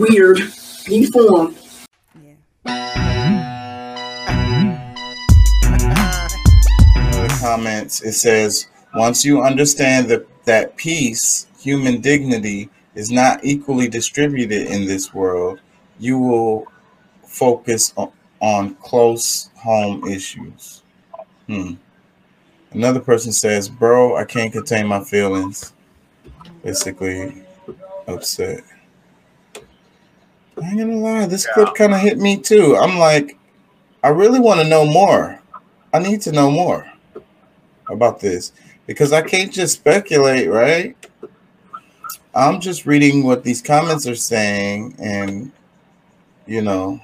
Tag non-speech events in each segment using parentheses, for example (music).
weird deformed. the comments, it says, once you understand that, that peace, human dignity, is not equally distributed in this world, you will focus on, on close home issues. Hmm. Another person says, Bro, I can't contain my feelings. Basically, upset. I ain't gonna lie, this clip kind of hit me too. I'm like, I really want to know more. I need to know more about this because I can't just speculate, right? I'm just reading what these comments are saying, and you know,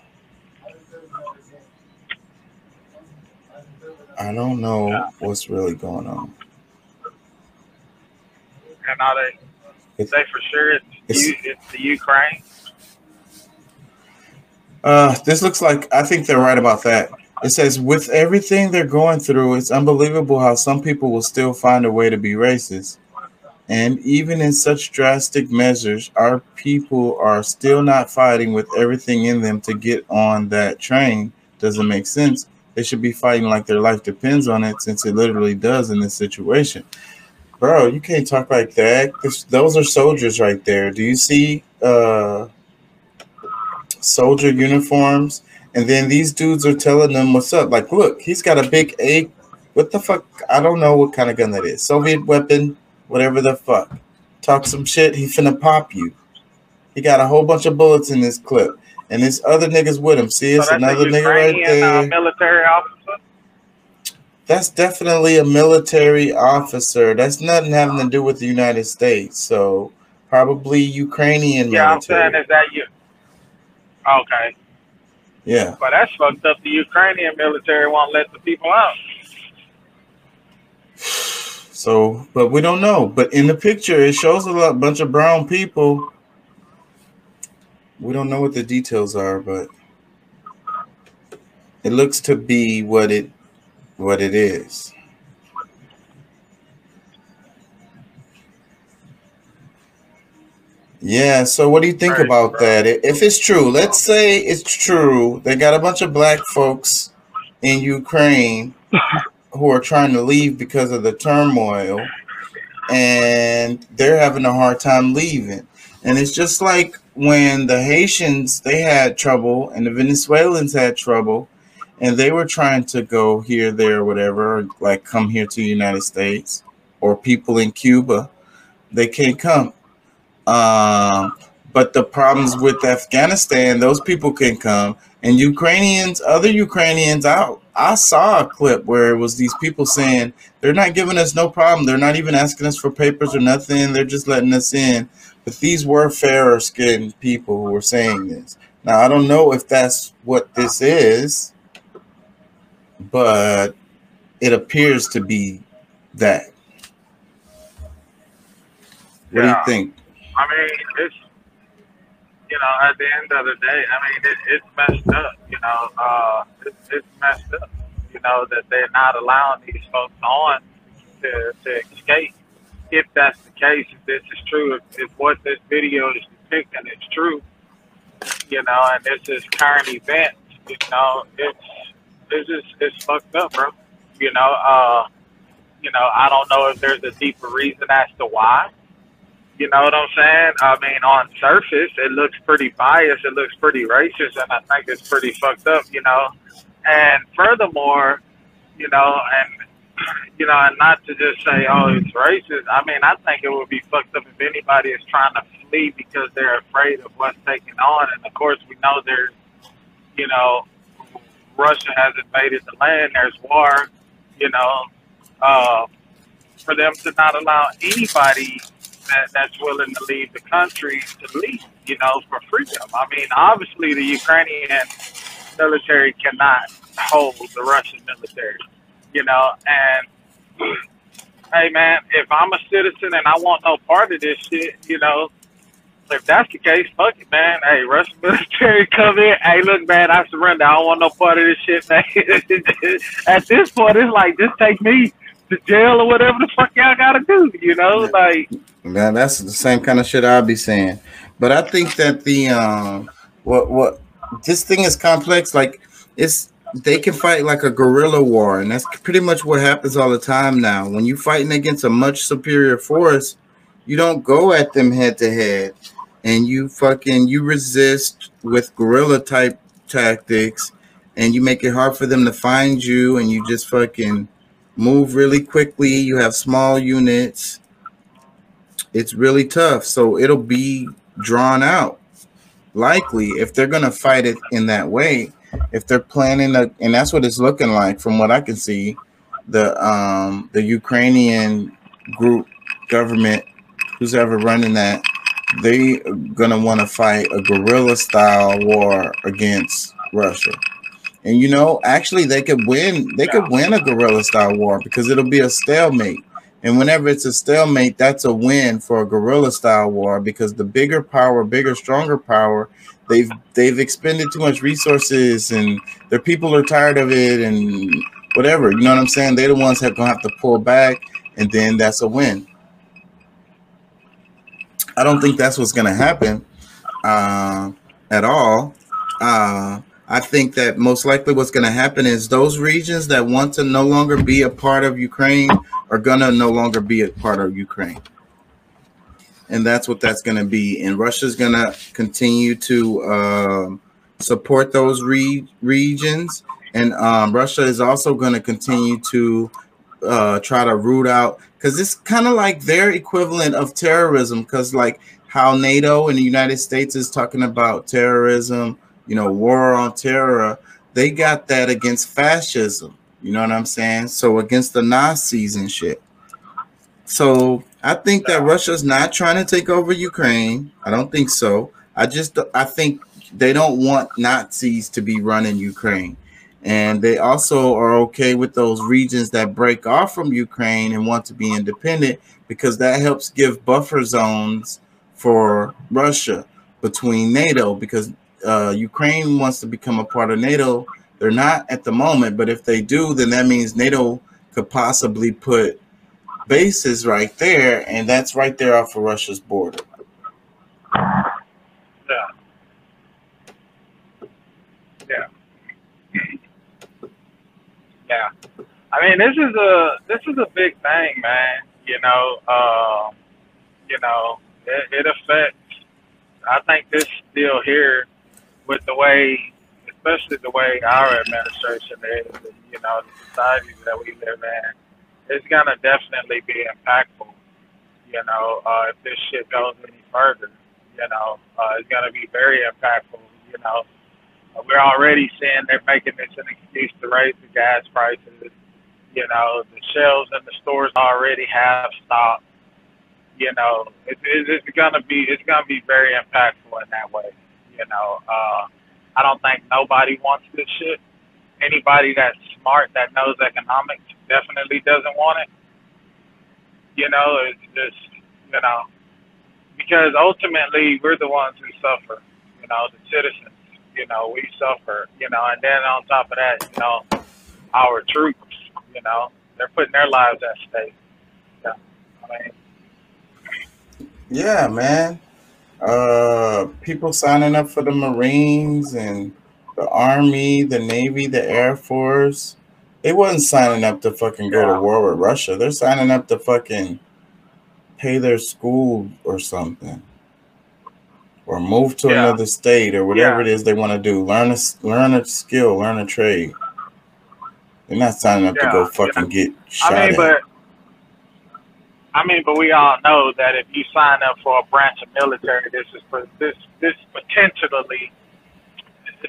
I don't know Yeah. what's really going on. And It's- say for sure it's, it's- U, it's the Ukraine? Uh, this looks like I think they're right about that. It says, with everything they're going through, it's unbelievable how some people will still find a way to be racist. And even in such drastic measures, our people are still not fighting with everything in them to get on that train. Doesn't make sense. They should be fighting like their life depends on it, since it literally does in this situation. Bro, you can't talk like that. Those are soldiers right there. Do you see uh, soldier uniforms? And then these dudes are telling them what's up. Like, look, he's got a big A. What the fuck? I don't know what kind of gun that is. Soviet weapon, whatever the fuck. Talk some shit, he finna pop you. He got a whole bunch of bullets in this clip. And this other niggas with him. See, it's so another nigga right uh, there. military officer. That's definitely a military officer. That's nothing having to do with the United States. So probably Ukrainian Yeah, I'm saying is that you? Okay, Yeah. but that's fucked up. The Ukrainian military won't let the people out. So, but we don't know. But in the picture, it shows a lot, bunch of brown people. We don't know what the details are, but it looks to be what it what it is. Yeah. So, what do you think Right, about that? If it's true, let's say it's true. They got a bunch of black folks in Ukraine who are trying to leave because of the turmoil and they're having a hard time leaving. And it's just like when the Haitians they had trouble and the Venezuelans had trouble and they were trying to go here, there, whatever, like come here to the United States or people in Cuba, they can't come. Um, but the problems with Afghanistan, those people can come, and Ukrainians, other Ukrainians out. I saw a clip where it was these people saying they're not giving us no problem. They're not even asking us for papers or nothing. They're just letting us in. But these were fairer skinned people who were saying this. Now I don't know if that's what this is, but it appears to be that. What do you think? I mean, it's you know, at the end of the day, I mean, it, it's messed up. You know, uh, it's, it's messed up. You know that they're not allowing these folks on to to escape. If that's the case, if this is true, if, if what this video is depicting is true, you know, and this is current events, you know, it's it's just it's fucked up, bro. You know, uh, you know, I don't know if there's a deeper reason as to why. You know what I'm saying? I mean, on surface, it looks pretty biased. It looks pretty racist, and I think it's pretty fucked up. You know, and furthermore, you know, and (clears throat) you know, and not to just say, oh, it's racist. I mean, I think it would be fucked up if anybody is trying to flee because they're afraid of what's taking on. And of course, we know there's, you know, Russia has invaded the land. There's war. You know, uh, for them to not allow anybody that, that's willing to leave the country to leave, you know, for freedom. I mean, obviously, the Ukrainian military cannot hold the Russian military, you know, and (clears throat) hey, man, if I'm a citizen and I want no part of this shit, you know, if that's the case, fuck it, man. Hey, Russian (laughs) military come in. Hey, look, man, I surrender. I don't want no part of this shit, man. (laughs) At this point, it's like, just take me. To jail or whatever the fuck y'all gotta do. You know, like Man, that's the same kind of shit I'll be saying. But I think that the um what what this thing is complex. Like it's they can fight like a guerrilla war, and that's pretty much what happens all the time now. When you're fighting against a much superior force, you don't go at them head to head, and you fucking you resist with guerrilla type tactics, and you make it hard for them to find you, and you just fucking move really quickly. You have small units it's really tough. So it'll be drawn out. Likely, if they're gonna fight it in that way, if they're planning a, and that's what it's looking like from what I can see, the um the Ukrainian group government, who's ever running that, they are gonna want to fight a guerrilla style war against Russia. And you know, actually, they could win. They could win a guerrilla style war because it'll be a stalemate. And whenever it's a stalemate, that's a win for a guerrilla style war because the bigger power, bigger, stronger power, they've they've expended too much resources and their people are tired of it and whatever. You know what I'm saying? They're the ones that gonna have to pull back, and then that's a win. I don't think that's what's gonna happen uh, at all. Uh, I think that most likely what's going to happen is those regions that want to no longer be a part of Ukraine are going to no longer be a part of Ukraine. And that's what that's going to be. And Russia's going to continue to um, support those re- regions. And um, Russia is also going to continue to uh, try to root out, because it's kind of like their equivalent of terrorism, because like how NATO and the United States is talking about terrorism you know, war on terror, they got that against fascism. You know what I'm saying? So against the Nazis and shit. So I think that Russia's not trying to take over Ukraine. I don't think so. I just I think they don't want Nazis to be running Ukraine. And they also are okay with those regions that break off from Ukraine and want to be independent because that helps give buffer zones for Russia between NATO because uh, Ukraine wants to become a part of NATO. They're not at the moment, but if they do, then that means NATO could possibly put bases right there, and that's right there off of Russia's border. Yeah. Yeah. Yeah. I mean, this is a this is a big thing, man. You know, uh, you know, it, it affects. I think this deal here, with the way, especially the way our administration is, you know, the societies that we live in, it's gonna definitely be impactful. You know, uh, if this shit goes any further, you know, uh, it's gonna be very impactful. You know, we're already seeing they're making this an excuse to raise the gas prices. You know, the shelves in the stores already have stopped. You know, it, it, it's gonna be it's gonna be very impactful in that way. You know, uh, I don't think nobody wants this shit. Anybody that's smart that knows economics definitely doesn't want it. You know, it's just you know because ultimately we're the ones who suffer. You know, the citizens. You know, we suffer. You know, and then on top of that, you know, our troops. You know, they're putting their lives at stake. Yeah, I mean, Yeah, man. Uh, people signing up for the Marines and the Army, the Navy, the Air Force. They wasn't signing up to fucking go Yeah. to war with Russia. They're signing up to fucking pay their school or something, or move to Yeah. another state or whatever Yeah. it is they want to do. Learn a learn a skill, learn a trade. They're not signing up to go Yeah, fucking get shot I mean, at. but I mean, but we all know that if you sign up for a branch of military, this is for this this potentially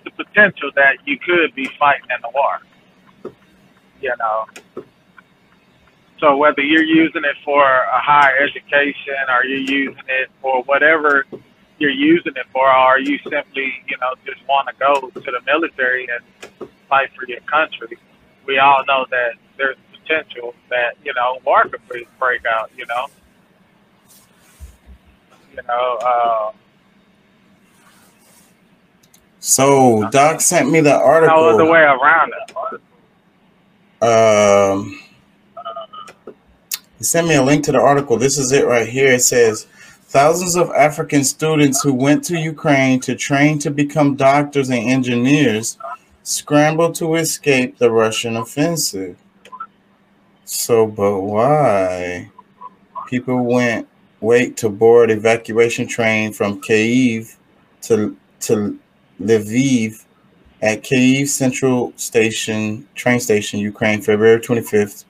the potential that you could be fighting in the war. You know. So whether you're using it for a higher education or you're using it for whatever you're using it for, or you simply, you know, just want to go to the military and fight for your country, we all know that there's potential that you know could break out. You know, you know. Uh, so Doc sent me the article. no other way around it. Um, He sent me a link to the article. This is it right here. It says thousands of African students who went to Ukraine to train to become doctors and engineers scrambled to escape the Russian offensive. So, but why? People went wait to board evacuation train from Kiev to to Lviv at Kiev Central Station train station, Ukraine, February 25th,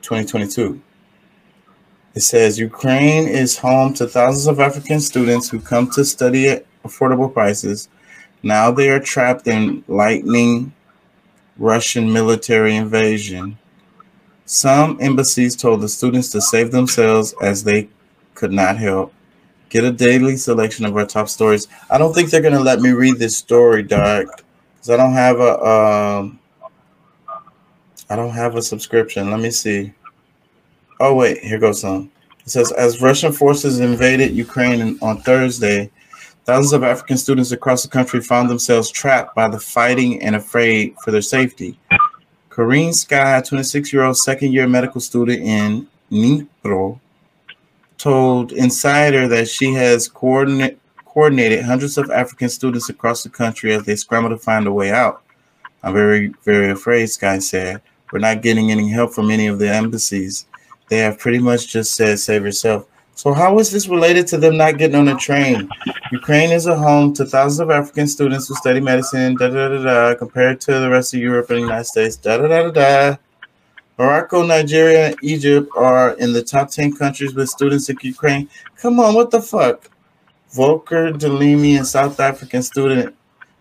2022. It says Ukraine is home to thousands of African students who come to study at affordable prices. Now they are trapped in lightning Russian military invasion. Some embassies told the students to save themselves as they could not help. Get a daily selection of our top stories. I don't think they're gonna let me read this story, Doc, because I don't have a um, I don't have a subscription. Let me see. Oh wait, here goes some. It says as Russian forces invaded Ukraine on Thursday, thousands of African students across the country found themselves trapped by the fighting and afraid for their safety. Korrine Sky, 26-year-old second-year medical student in Dnipro, told Insider that she has coordinate, coordinated hundreds of African students across the country as they scramble to find a way out. I'm very, very afraid, Sky said. We're not getting any help from any of the embassies they have pretty much just said save yourself. So how is this related to them not getting on a train? Ukraine is a home to thousands of African students who study medicine, da da da da, compared to the rest of Europe and the United States, da da da da da. Morocco, Nigeria, and Egypt are in the top 10 countries with students in Ukraine. Come on, what the fuck? Volker Delimi, a South African student,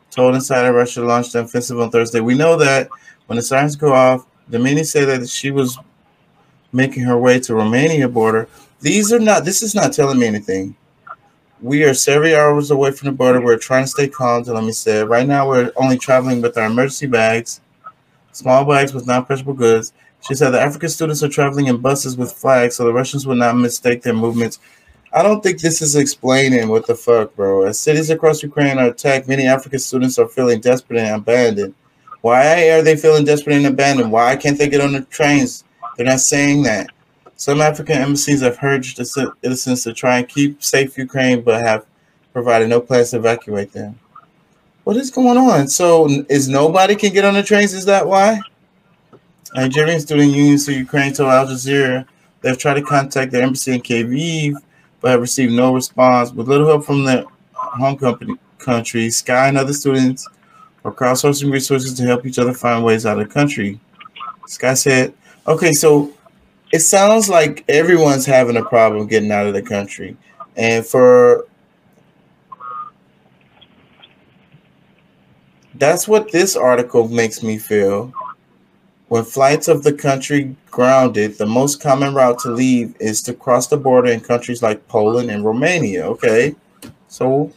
told Insider Russia launched an offensive on Thursday. We know that when the sirens go off, Delimi said that she was making her way to Romania border. These are not, this is not telling me anything. We are several hours away from the border. We're trying to stay calm. Let me say, right now we're only traveling with our emergency bags, small bags with non-perishable goods. She said the African students are traveling in buses with flags, so the Russians would not mistake their movements. I don't think this is explaining what the fuck, bro. As cities across Ukraine are attacked, many African students are feeling desperate and abandoned. Why are they feeling desperate and abandoned? Why can't they get on the trains? They're not saying that. Some African embassies have urged the citizens to try and keep safe Ukraine, but have provided no plans to evacuate them. What is going on? So, is nobody can get on the trains? Is that why? Nigerian student unions to Ukraine told Al Jazeera they've tried to contact their embassy in Kyiv, but have received no response. With little help from their home company country, Sky and other students are crowdsourcing resources to help each other find ways out of the country. Sky said Okay, so it sounds like everyone's having a problem getting out of the country. And for that's what this article makes me feel. When flights of the country grounded, the most common route to leave is to cross the border in countries like Poland and Romania. Okay, so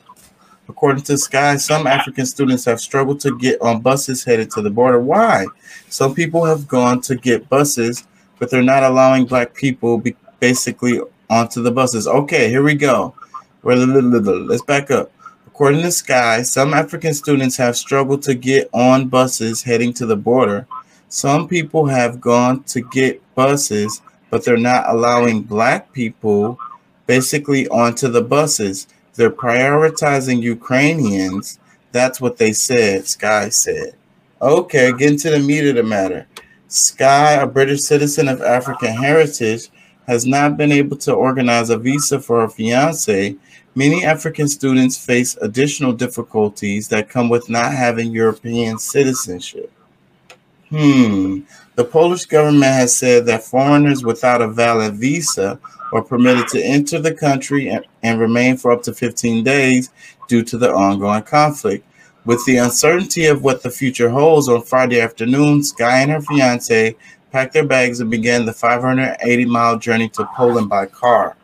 According to Sky, some African students have struggled to get on buses headed to the border. Why? Some people have gone to get buses, but they're not allowing black people be basically onto the buses. Okay, here we go. Let's back up. According to Sky, some African students have struggled to get on buses heading to the border. Some people have gone to get buses, but they're not allowing black people basically onto the buses. They're prioritizing Ukrainians. That's what they said, Sky said. Okay, getting to the meat of the matter. Sky, a British citizen of African heritage, has not been able to organize a visa for her fiance. Many African students face additional difficulties that come with not having European citizenship. Hmm. The Polish government has said that foreigners without a valid visa are permitted to enter the country and, and remain for up to 15 days due to the ongoing conflict. With the uncertainty of what the future holds on Friday afternoon, Sky and her fiance packed their bags and began the 580 mile journey to Poland by car.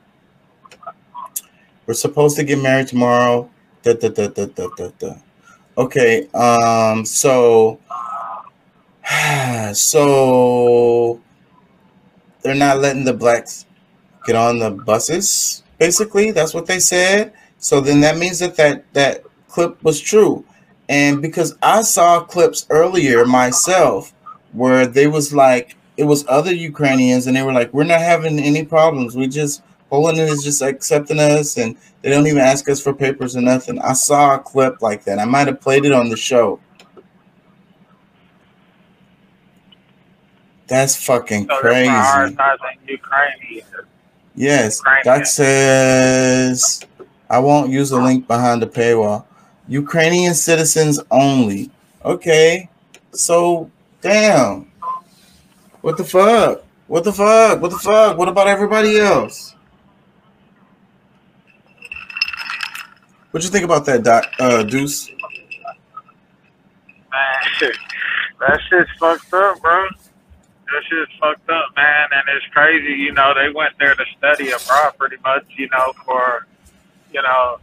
We're supposed to get married tomorrow. Da, da, da, da, da, da, da. Okay, um, so (sighs) so they're not letting the blacks get on the buses. Basically, that's what they said. So then that means that that, that clip was true. And because I saw clips earlier myself where they was like it was other Ukrainians, and they were like, "We're not having any problems. We just Poland is just accepting us, and they don't even ask us for papers or nothing." I saw a clip like that. I might have played it on the show. That's fucking So crazy. Yes, Ukrainian. Doc says I won't use the link behind the paywall. Ukrainian citizens only. Okay, so damn. What the fuck? What the fuck? What the fuck? What about everybody else? What you think about that, Doc? Uh, Deuce? Man, (laughs) that shit's fucked up, bro. That shit's fucked up, man, and it's crazy. You know, they went there to study abroad, pretty much. You know, for you know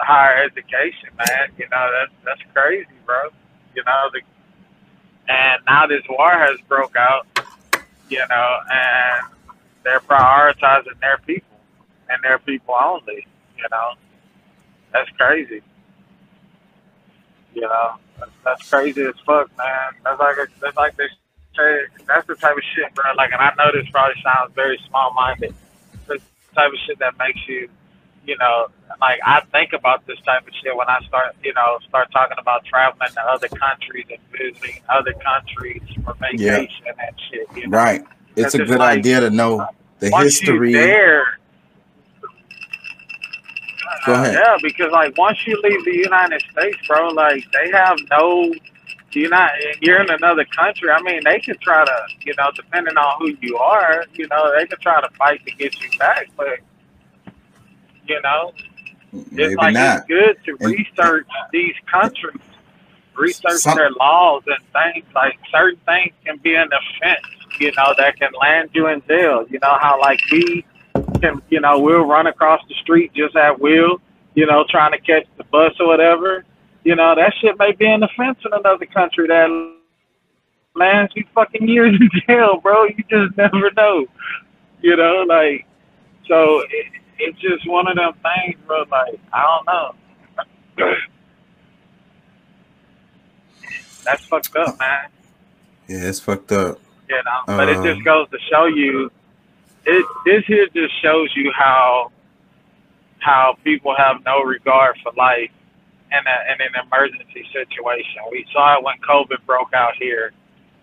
higher education, man. You know, that's that's crazy, bro. You know, the and now this war has broke out. You know, and they're prioritizing their people and their people only. You know, that's crazy. You know, that's, crazy as fuck, man. That's like a, that's like this. That's the type of shit, bro. Like, and I know this probably sounds very small-minded. This type of shit that makes you, you know, like I think about this type of shit when I start, you know, start talking about traveling to other countries and visiting other countries for Yeah. vacation and shit. You know? Right. It's a good like, idea to know the once history. you there, Go uh, yeah, because like once you leave the United States, bro, like they have no, you're not, you're in another country. I mean, they can try to, you know, depending on who you are, you know, they can try to fight to get you back, but you know, Maybe it's like not. it's good to And- research these countries, research Some- their laws and things. Like certain things can be an offense, you know, that can land you in jail. You know how like we can, you know, we'll run across the street just at will, you know, trying to catch the bus or whatever. You know, that shit may be an offense in another country that lands you fucking years in (laughs) jail, bro. You just never know. You know, like so it, it's just one of them things, bro. Like I don't know. (laughs) That's fucked up, man. Yeah, it's fucked up. You know, but it Um, just goes to show you. It this here just shows you how how people have no regard for life in, a, in an emergency situation. We saw it when COVID broke out here.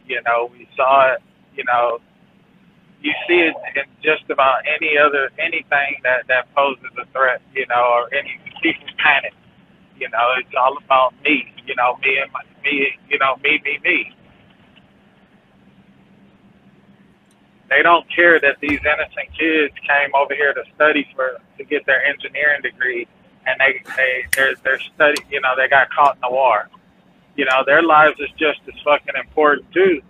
You know, we saw it. You know, you see it in just about any other anything that that poses a threat. You know, or any people panic. You know, it's all about me. You know, me and my, me. You know, me, me, me. They don't care that these innocent kids came over here to study for to get their engineering degree, and they they they're they're study. You know, they got caught in the war. You know, their lives is just as fucking important too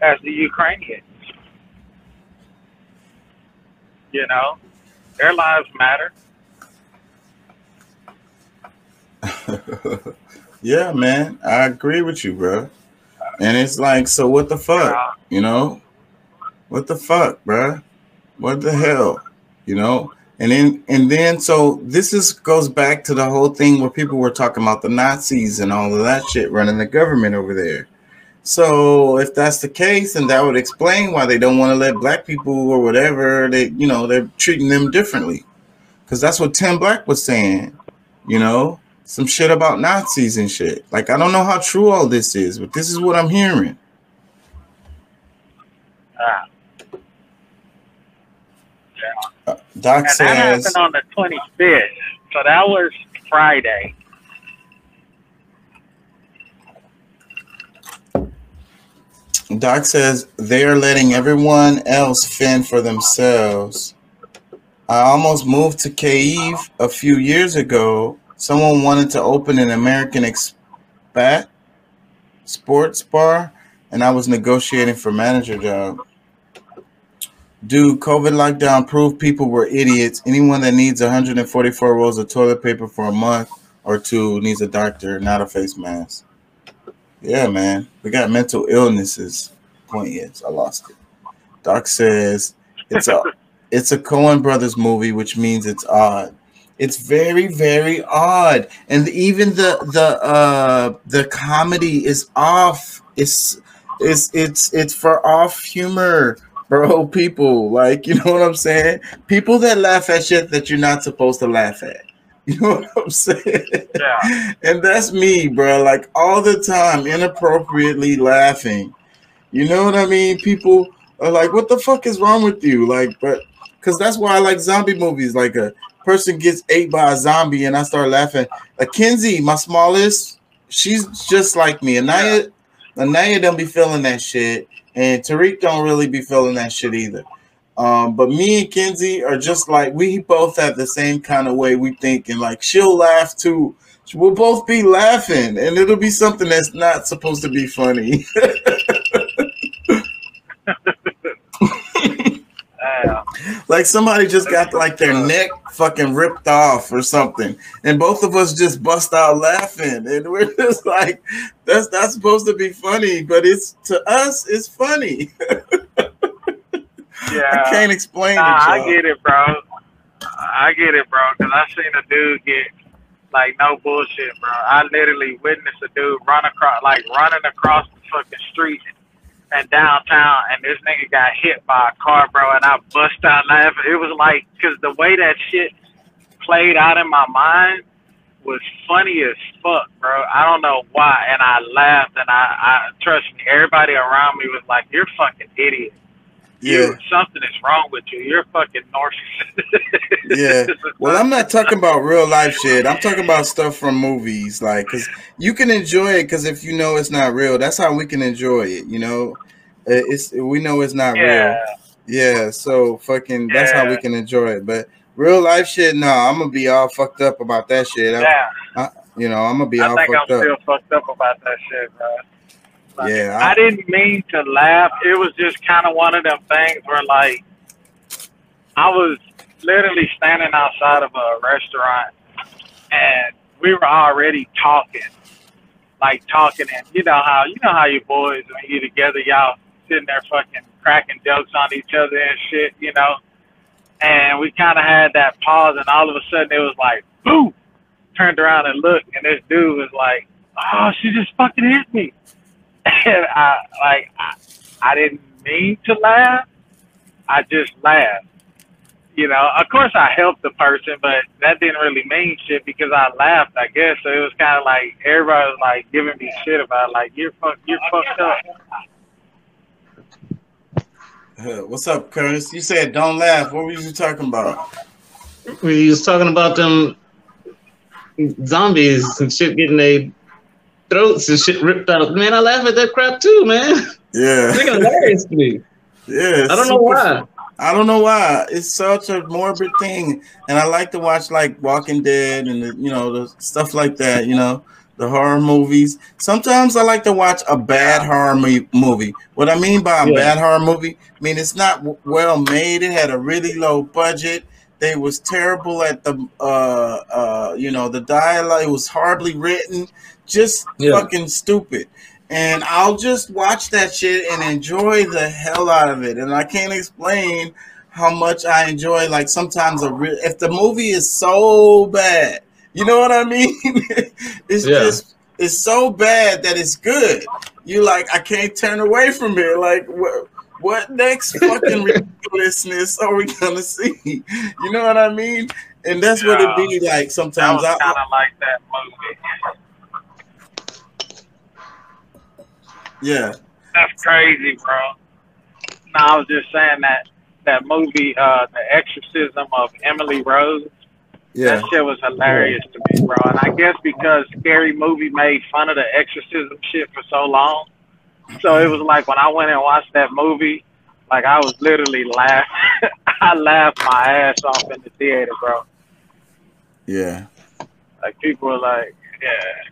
as the Ukrainians. You know, their lives matter. (laughs) yeah, man, I agree with you, bro. And it's like, so what the fuck? You know, what the fuck, bro? What the hell? You know, and then and then so this is goes back to the whole thing where people were talking about the Nazis and all of that shit running the government over there. So if that's the case, and that would explain why they don't want to let black people or whatever they, you know, they're treating them differently. Because that's what Tim Black was saying, you know, some shit about Nazis and shit. Like I don't know how true all this is, but this is what I'm hearing. Ah. Yeah. Doc And that happened on the 25th, so that was Friday. Doc says they are letting everyone else fend for themselves. I almost moved to Kyiv a few years ago. Someone wanted to open an American expat sports bar, and I was negotiating for manager job. Dude, COVID lockdown proved people were idiots. Anyone that needs 144 rolls of toilet paper for a month or two needs a doctor, not a face mask. Yeah, man. We got mental illnesses. Point is, I lost it. Doc says it's a (laughs) it's a Coen Brothers movie, which means it's odd. It's very, very odd. And even the the uh the comedy is off. It's it's it's it's for off humor, bro. (laughs) People like you know what I'm saying. People that laugh at shit that you're not supposed to laugh at. (laughs) You know what I'm saying? Yeah. and that's me, bro. Like all the time, inappropriately laughing. You know what I mean? People are like, "What the fuck is wrong with you?" Like, but because that's why I like zombie movies. Like a person gets ate by a zombie, and I start laughing. Like Kenzie, my smallest, she's just like me. Anaya, Anaya don't be feeling that shit, and Tariq don't really be feeling that shit either. Um, but me and Kenzie are just like we both have the same kind of way we think, and like she'll laugh too. We'll both be laughing, and it'll be something that's not supposed to be funny. (laughs) Like somebody just got like their neck fucking ripped off or something, and both of us just bust out laughing, and we're just like, "That's not supposed to be funny," but it's to us, it's funny. (laughs) Yeah. I can't explain Nah, it. I y'all. get it, bro. I get it, bro. Cause I seen a dude get like no bullshit, bro. I literally witnessed a dude run across, like running across the fucking street and downtown, and this nigga got hit by a car, bro. And I bust out laughing. It was like, cause the way that shit played out in my mind was funny as fuck, bro. I don't know why, and I laughed, and I, I trust me, everybody around me was like, "You're fucking idiot." Yeah, you, something is wrong with you. You're fucking narcissist. yeah. (laughs) Well, I'm not talking about real life shit. I'm talking about stuff from movies, like, cause you can enjoy it, cause if you know it's not real, that's how we can enjoy it. You know, Uh, it's we know it's not real. yeah, Yeah, so fucking that's how we can enjoy it. But real life shit, no, I'm gonna be all fucked up about that shit. I- yeah. you know, I'm gonna be I all think I'm fucked up. still fucked up about that shit, bro. Yeah, I, I- didn't mean to laugh. It was just kind of one of them things where, like, I was literally standing outside of a restaurant, and we were already talking, like talking, and you know how you know how you boys when you together, y'all sitting there fucking cracking jokes on each other and shit, you know. And we kind of had that pause, and all of a sudden it was like, boom! Turned around and looked, and this dude was like, "Oh, she just fucking hit me." And (laughs) I like I, I didn't mean to laugh. I just laughed. You know, of course I helped the person, but that didn't really mean shit because I laughed. I guess so. It was kind of like everybody was like giving me shit about like you're fuck, you're fucked up. Uh, What's up, Curtis? You said don't laugh. What were you talking about? We was talking about them zombies and shit getting their throats and shit ripped out. Man, I laugh at that crap too, man. Yeah, It's hilarious to me. yeah. I don't know why. I don't know why. It's such a morbid thing, and I like to watch like Walking Dead and the, you know the stuff like that. You know the horror movies. Sometimes I like to watch a bad horror mo- movie. What I mean by a Yeah. bad horror movie, I mean it's not w- well made. It had a really low budget. They was terrible at the uh uh you know the dialogue. It was horribly written. Just Yeah. fucking stupid. And I'll just watch that shit and enjoy the hell out of it. And I can't explain how much I enjoy. Like sometimes a re- if the movie is so bad, you know what I mean? (laughs) it's Yeah. just it's so bad that it's good. You like I can't turn away from it. Like what? What next (laughs) fucking ridiculousness are we gonna see? You know what I mean? And that's what it be like sometimes. I, kind of like that movie. Yeah, That's crazy, bro. No, I was just saying that that movie, uh, The Exorcism of Emily Rose. yeah, That shit was hilarious to me, bro. And I guess because Scary Movie made fun of the exorcism shit for so long, so it was like when I went and watched that movie, like I was literally laughing. (laughs) I laughed my ass off in the theater, bro. yeah. Like people were like, yeah,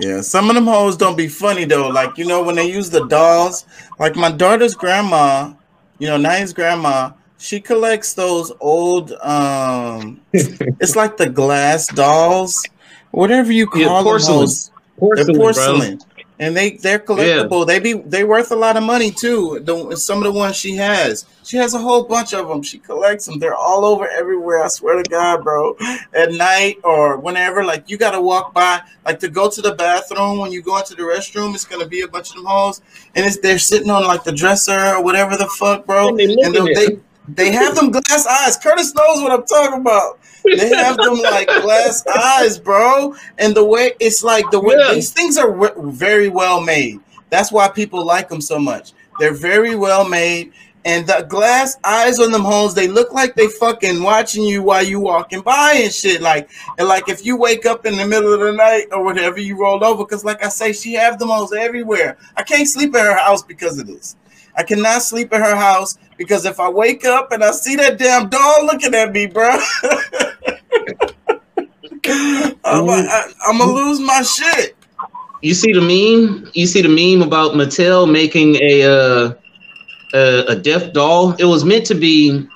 Yeah, some of them hoes don't be funny though. Like you know when they use the dolls. Like my daughter's grandma, you know Naya's grandma. She collects those old. um It's like the glass dolls, whatever you call Yeah, them. porcelain. hoes. Porcelain, porcelain. And they they're collectible. They be they worth a lot of money too. The, some of the ones she has, she has a whole bunch of them. She collects them. They're all over everywhere. I swear to God, bro. At night or whenever, like you got to walk by, like to go to the bathroom when you go into the restroom. It's gonna be a bunch of them hoes, and it's they're sitting on like the dresser or whatever the fuck, bro. And they And looking they, at they they have them glass eyes. Curtis knows what I'm talking about. They have them like glass eyes, bro. And the way it's like the way Yeah. these things are w- very well made. That's why people like them so much. They're very well made. And the glass eyes on them homes, they look like they fucking watching you while you walking by and shit. Like, and like if you wake up in the middle of the night or whatever, you roll over. Cause like I say, she have them homes everywhere. I can't sleep at her house because of this. I cannot sleep at her house because if I wake up and I see that damn dog looking at me, bro, (laughs) I'm, gonna lose my shit. You see the meme? You see the meme about Mattel making a uh, a, a deaf doll? It was meant to be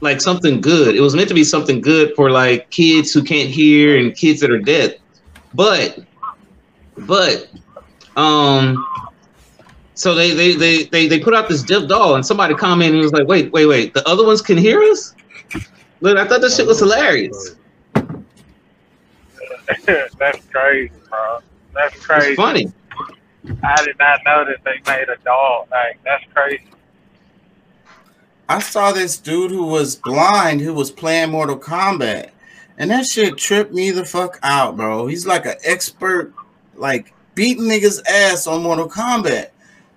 like something good. It was meant to be something good for like kids who can't hear and kids that are deaf. But but um so they they they they, they put out this deaf doll and somebody commented and was like, wait, wait, wait, the other ones can hear us? Look, I thought this shit was hilarious. (laughs) That's crazy, bro. That's It's crazy. funny. I did not know that they made a doll. Like that's crazy. I saw this dude who was blind who was playing Mortal Kombat, and that shit tripped me the fuck out, bro. He's like an expert, like beating niggas ass on Mortal Kombat,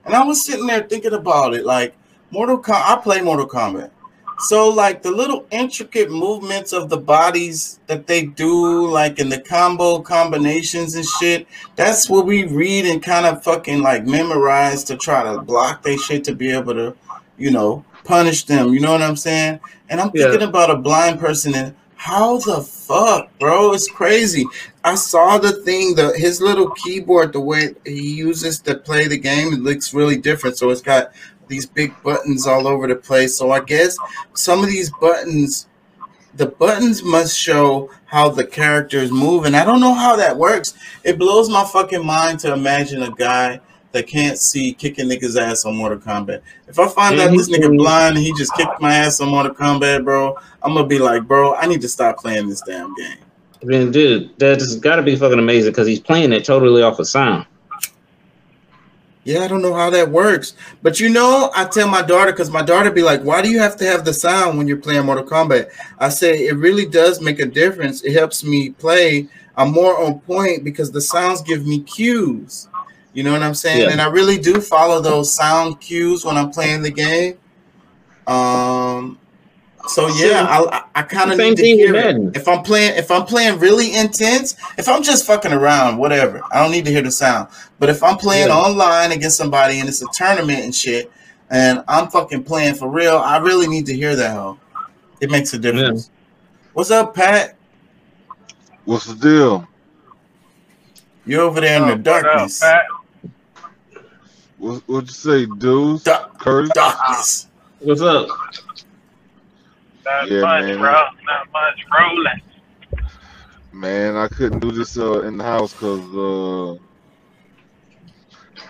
and I was sitting there thinking about it, like Mortal Com. I play Mortal Kombat, so like the little intricate movements of the bodies that they do, like in the combo combinations and shit. That's what we read and kind of fucking like memorize to try to block they shit to be able to, you know, punish them. You know what I'm saying? And I'm Yeah. thinking about a blind person and how the fuck, bro? It's crazy. I saw the thing, the his little keyboard, the way he uses to play the game, it looks really different. So it's got these big buttons all over the place. So I guess some of these buttons, the buttons must show how the characters move, and I don't know how that works. It blows my fucking mind to imagine a guy that can't see kicking niggas ass on Mortal Kombat. If I find out this nigga Mhm. blind and he just kicked my ass on Mortal Kombat, bro, I'm gonna be like, bro, I need to stop playing this damn game. I mean, dude, that's got to be fucking amazing because he's playing it totally off of sound. Yeah, I don't know how that works. But you know, I tell my daughter because my daughter be like, "Why do you have to have the sound when you're playing Mortal Kombat?" I say it really does make a difference. It helps me play. I'm more on point because the sounds give me cues. You know what I'm saying? Yeah. And I really do follow those sound cues when I'm playing the game. Um. So yeah, I I kind of need to thing hear it. If I'm playing, if I'm playing really intense, if I'm just fucking around, whatever, I don't need to hear the sound. But if I'm playing Yeah. online against somebody and it's a tournament and shit, and I'm fucking playing for real, I really need to hear that. Hoe. It makes a difference. What's up, Pat? What's the deal? You're over there in the darkness. what up, darkness. Pat? What, what'd you say, dudes? Dark, Curtis? darkness. What's up? Not Yeah, much, man. bro. Not much rolling. Man, I couldn't do this uh, in the house because uh,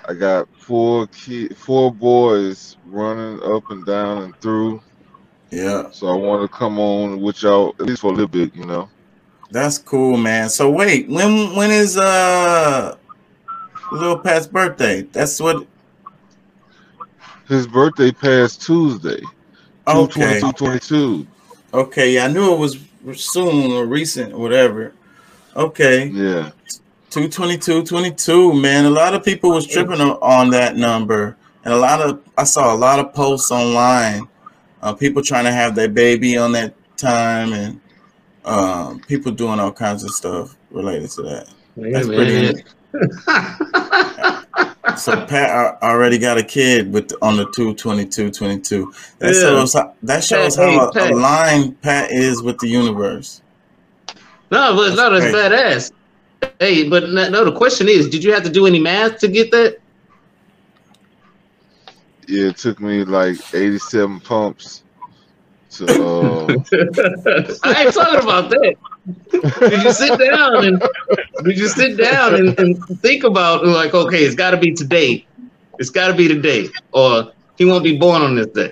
I got four kid, four boys running up and down and through. Yeah, So I want to come on with y'all at least for a little bit, you know. that's cool, man. So wait, when when is uh little Pat's birthday? That's what. His birthday passed Tuesday, Okay. 22 Okay, yeah, I knew it was soon or recent or whatever. Okay. Yeah. 222 22 man a lot of people was tripping on- on that number and a lot of i saw a lot of posts online uh, people trying to have their baby on that time and um, people doing all kinds of stuff related to that That's pretty (laughs) (laughs) so pat a- already got a kid with on the 222 22 that Yeah. shows how, that shows Hey, how Pat. aligned pat is with the universe no, but no, that's badass. Hey, but no, no, the question is, did you have to do any math to get that? Yeah, it took me like 87 pumps to. Uh, (laughs) I ain't talking about that. Did you sit down and We just sit down and, and think about like, okay, it's got to be today. It's got to be today, or he won't be born on this day.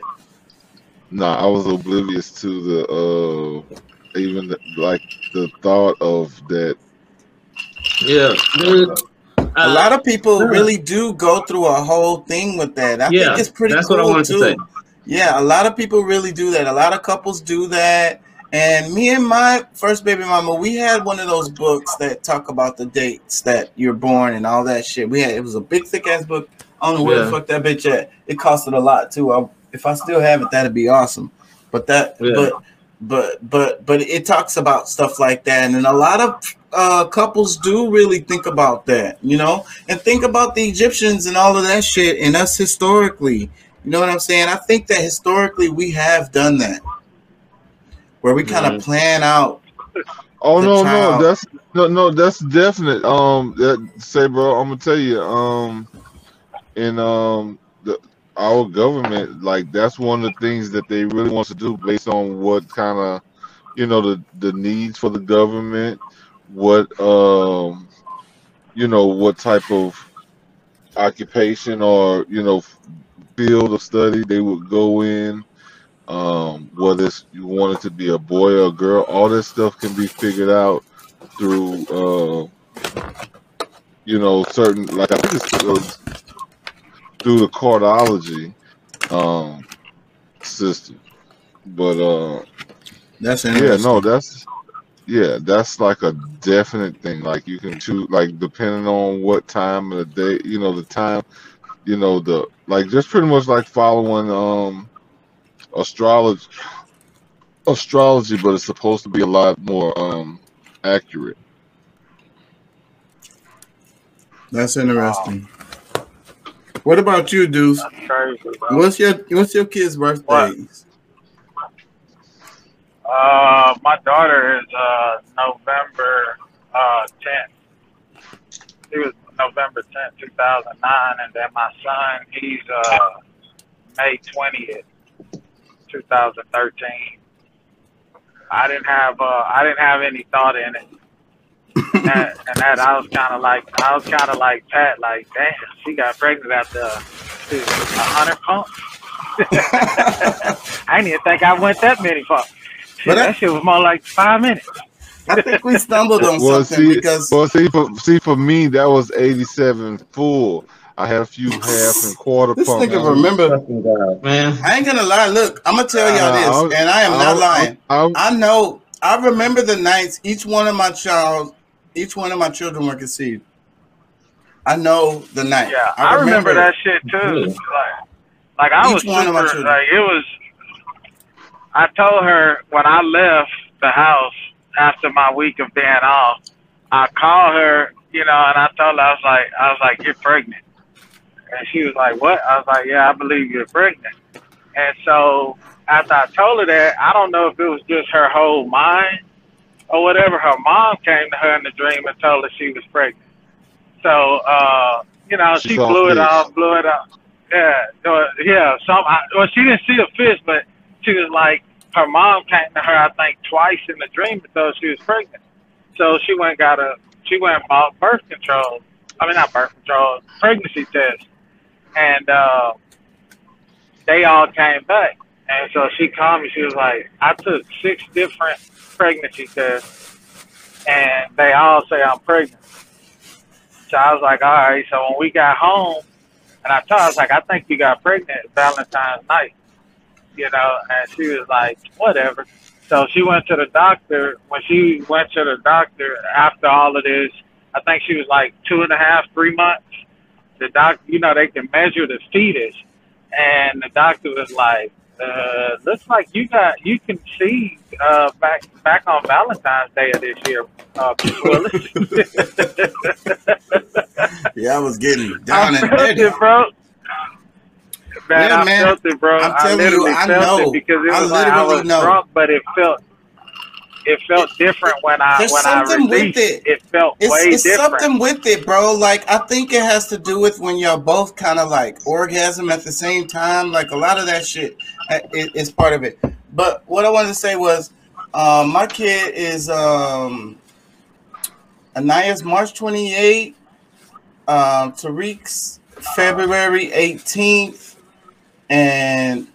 Nah, I was oblivious to the uh even the, like the thought of that. Yeah, dude. A lot of people really do go through a whole thing with that. I Yeah, think it's pretty that's cool what I wanted too. to say. Yeah, a lot of people really do that. A lot of couples do that. And me and my first baby mama, we had one of those books that talk about the dates that you're born and all that shit. We had it was a big thick ass book. I don't know where Yeah. the fuck that bitch at. It costed a lot too. I, if I still have it, that'd be awesome. But that, Yeah. but, but, but, but it talks about stuff like that, and a lot of uh, couples do really think about that, you know, and think about the Egyptians and all of that shit, and us historically. You know what I'm saying? I think that historically we have done that, where we kind of Mhm. plan out. Oh no, child. no, that's no, no, that's definite. Um, that say, bro, I'm gonna tell you. Um, in um the our government, like that's one of the things that they really want to do based on what kind of, you know, the the needs for the government, what um, you know, what type of occupation or you know field of study they would go in um, whether it's you wanted to be a boy or a girl, all this stuff can be figured out through, uh, you know, certain like I think it's uh, through the cardiology um, system. But uh, That's yeah, no, that's yeah, that's like a definite thing. Like you can choose, like depending on what time of the day, you know, the time, you know, the like just pretty much like following um astrology astrology but it's supposed to be a lot more um accurate That's interesting. What about you, Deuce? That's crazy. What's your What's your kids' birthdays? Uh, my daughter is uh November uh 10th. He was November 10th, 2009, and then my son, he's uh May 20th, 2013. I didn't have uh I didn't have any thought in it. and, that, (laughs) and that I was kind of like I was kind of like Pat, like damn, she got pregnant after a hundred pumps. (laughs) I didn't even think I went that many pumps. But I- that shit was more like five minutes. I think we stumbled on well something see because well see for see for me that was 87 full i had a few half and quarter this pump nigga remember. Man, I ain't gonna lie. Look, I'm gonna tell y'all Uh, this, and I am not lying. I, I know. I remember the nights each one of my child, each one of my children were conceived. I know the night. Yeah, I, remember, it. that shit too. Like, like I Each was one of my children. like it was. I told her when I left the house after my week of being off, I called her, you know, and I told her I was like, I was like, you're pregnant, and she was like, what? I was like, yeah, I believe you're pregnant. And so after I told her that, I don't know if it was just her whole mind or whatever. Her mom came to her in the dream and told her she was pregnant. So, uh, you know, She she blew it off, blew it off. Yeah, yeah. Some, I, well, she didn't see a fish, but she was like, her mom came to her, I think, twice in the dream and she was pregnant. So she went and got a, she went and bought birth control. I mean, not birth control, pregnancy test, and uh, they all came back. And so she called me. She was like, I took six different pregnancy tests, and they all say I'm pregnant. So I was like, all right. So when we got home, and I told her, I was like, I think you got pregnant Valentine's night, you know, and she was like, whatever. So she went to the doctor. When she went to the doctor after all of this, I think she was like two and a half, three months. The doc, you know, they can measure the fetus, and the doctor was like, uh, looks like you got you can see uh, back back on Valentine's Day of this year, uh, (laughs) (laughs) Yeah, I was getting down I and dirty. it, bro. Man, Yeah, I man. felt it, bro. I'm I telling you, literally I felt know. it because it I was like I literally was know. drunk, but it felt it felt different when I There's when I something with it. It felt It's, way it's different. something with it, bro. Like I think it has to do with when y'all both kind of like orgasm at the same time. Like a lot of that shit uh, is part of it. But what I wanted to say was, um, my kid is um, Anaya's March 28th. Um, Tariq's February 18th. And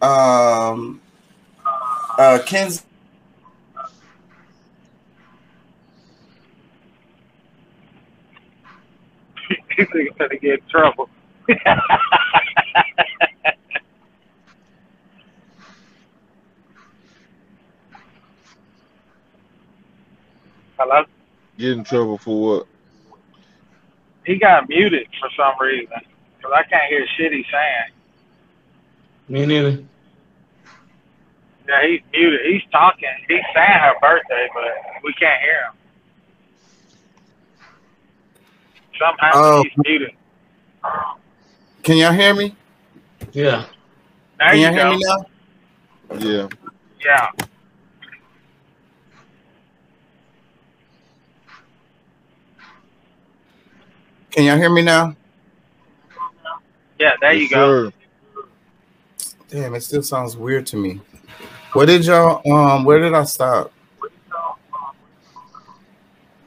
um, uh, Ken's These niggas gonna get in trouble. Hello? Get in trouble for what? He got muted for some reason. Because I can't hear shit he's saying. Me neither. Yeah, he's muted. He's talking. He's saying her birthday, but we can't hear him. Somehow Oh. he's muted. Can y'all hear me? Yeah. There Can you y'all hear go. me now? Yeah. Yeah. Can y'all hear me now? Yeah, there you Yes, go. sir. Damn, it still sounds weird to me. Where did y'all um where did I stop?